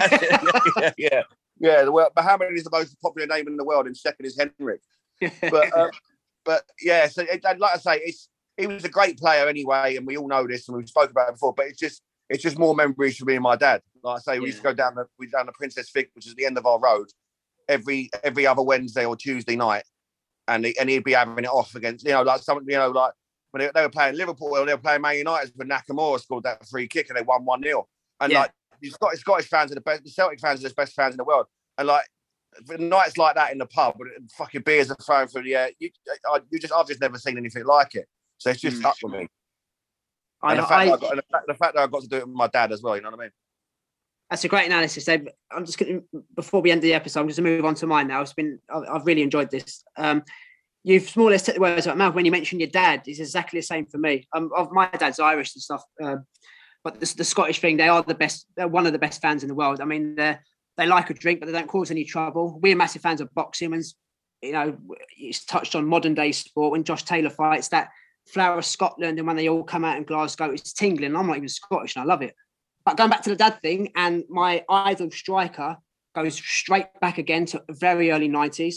yeah, yeah, yeah. The world, Mohammed is the most popular name in the world, and second is Henrik. But um, but yeah, so it, like I say, it's he was a great player anyway, and we all know this, and we've spoken about it before. But it's just it's just more memories for me and my dad. Like I say, we used to go down the we down the Princess Fig, which is the end of our road, every every other Wednesday or Tuesday night, and he, and he'd be having it off against you know like some you know like when they, they were playing Liverpool or they were playing Man United when Nakamura scored that free kick and they won one 0 and Yeah. like the Scottish, Scottish fans are the best, the Celtic fans are the best fans in the world, and like nights like that in the pub, and fucking beers are thrown through the air. You, I, you just, I've just never seen anything like it. So it's just Mm. stuck with me. I, And the, fact I, that I got, and the, fact, the fact that I got to do it with my dad as well. You know what I mean? That's a great analysis. Dave. I'm just going to, before we end the episode, I'm just going to move on to mine now. It's been, I've, I've really enjoyed this. Um, you've more or less took the words out of my mouth when you mentioned your dad. It's exactly the same for me. Um, of my dad's Irish and stuff, um, but the, the Scottish thing, they are the best. They're one of the best fans in the world. I mean, they're they like a drink, but they don't cause any trouble. We're massive fans of boxing, and you know, it's touched on modern day sport when Josh Taylor fights that flower of Scotland, and when they all come out in Glasgow, it's tingling. I'm not even Scottish, and I love it. But going back to the dad thing, and my idol striker goes straight back again to very early 90s.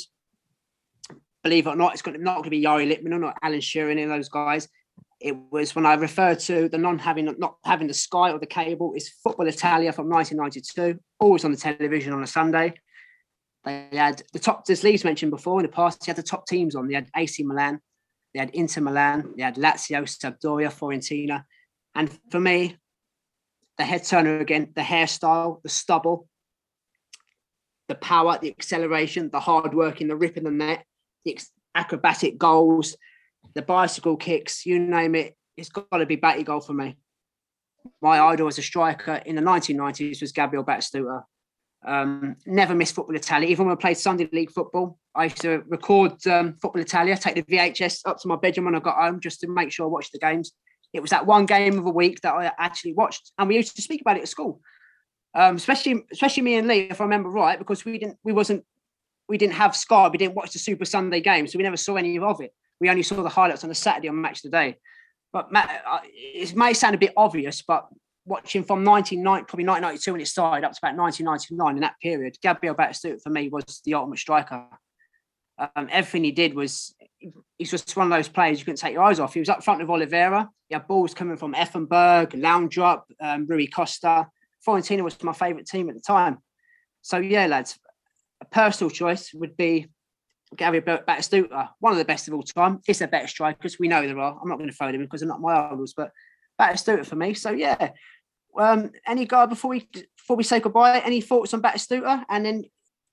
Believe it or not, it's not going to be Jari Litmanen or Alan Shearer, any of those guys. It was when I referred to the non having not having the Sky or the cable. is Football Italia from 1992, always on the television on a Sunday. They had the top, as Lee's mentioned before in the past, they had the top teams on. They had AC Milan, they had Inter Milan, they had Lazio, Sampdoria, Fiorentina. And for me, the head turner again, the hairstyle, the stubble, the power, the acceleration, the hard working, the rip in the net, the acrobatic goals, the bicycle kicks, you name it, it's got to be Batigol for me. My idol as a striker in the 1990s was Gabriel Batistuta. Um, never missed Football Italia. Even when I played Sunday League football, I used to record um, Football Italia, take the VHS up to my bedroom when I got home just to make sure I watched the games. It was that one game of a week that I actually watched, and we used to speak about it at school. Um, especially, especially me and Lee, if I remember right, because we didn't, we wasn't, we didn't have Sky, we didn't watch the Super Sunday game, so we never saw any of it. We only saw the highlights on the Saturday on Match Today. But it may sound a bit obvious, but watching from 1990, probably 1992 when it started up to about 1999 in that period, Gabriel Batistuta for me was the ultimate striker. Um, everything he did was he's just one of those players you couldn't take your eyes off. He was up front with Oliveira. He had balls coming from Effenberg, Laudrup, um, Rui Costa. Fiorentina was my favourite team at the time. So yeah, lads, a personal choice would be Gary Batistuta, one of the best of all time. Is there better strikers? We know there are. I'm not going to phone him because they're not my idols, but Batistuta for me. So yeah. Um, any guy before we before we say goodbye? Any thoughts on Batistuta? And then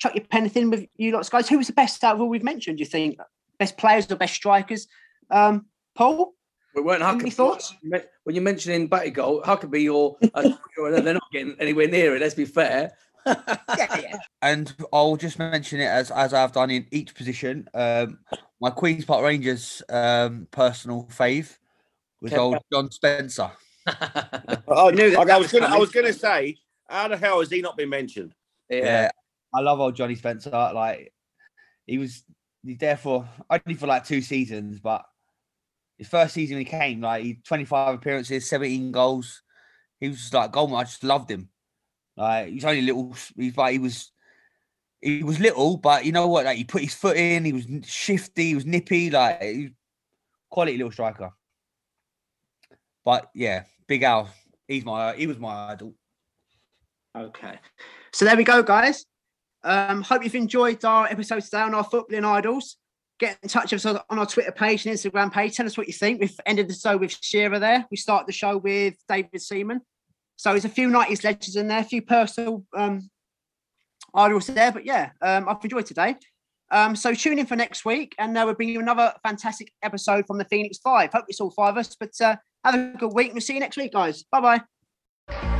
chuck your pen in with you lots, guys. Who was the best out of all we've mentioned? Do you think best players or best strikers? Um, Paul. We weren't Huckerby. Any thoughts? When you're mentioning Batigol, Huckerby, you're uh, they're not getting anywhere near it. Let's be fair. yeah, yeah. And I'll just mention it as as I've done in each position. Um, my Queens Park Rangers um, personal fave was old John Spencer. oh, knew that I, was was gonna, I was gonna say, how the hell has he not been mentioned? Yeah. I love old Johnny Spencer. Like he was he's there for only for like two seasons, but his first season he came, like he 25 appearances, 17 goals. He was just like goalman. I just loved him. Like he's only little. He's like he was. He was little, but you know what? Like he put his foot in. He was shifty. He was nippy. Like he quality little striker. But yeah, Big Al. He's my. He was my idol. Okay. So there we go, guys. Um, hope you've enjoyed our episode today on our footballing idols. Get in touch with us on our Twitter page and Instagram page. Tell us what you think. We've ended the show with Shearer there. We started the show with David Seaman. So there's a few 90s legends in there, a few personal um, idols there. But yeah, um, I've enjoyed today. Um, so tune in for next week, and uh, we'll bring you another fantastic episode from the Phoenix Five. Hope it's all five of us, but uh, have a good week. We'll see you next week, guys. Bye bye.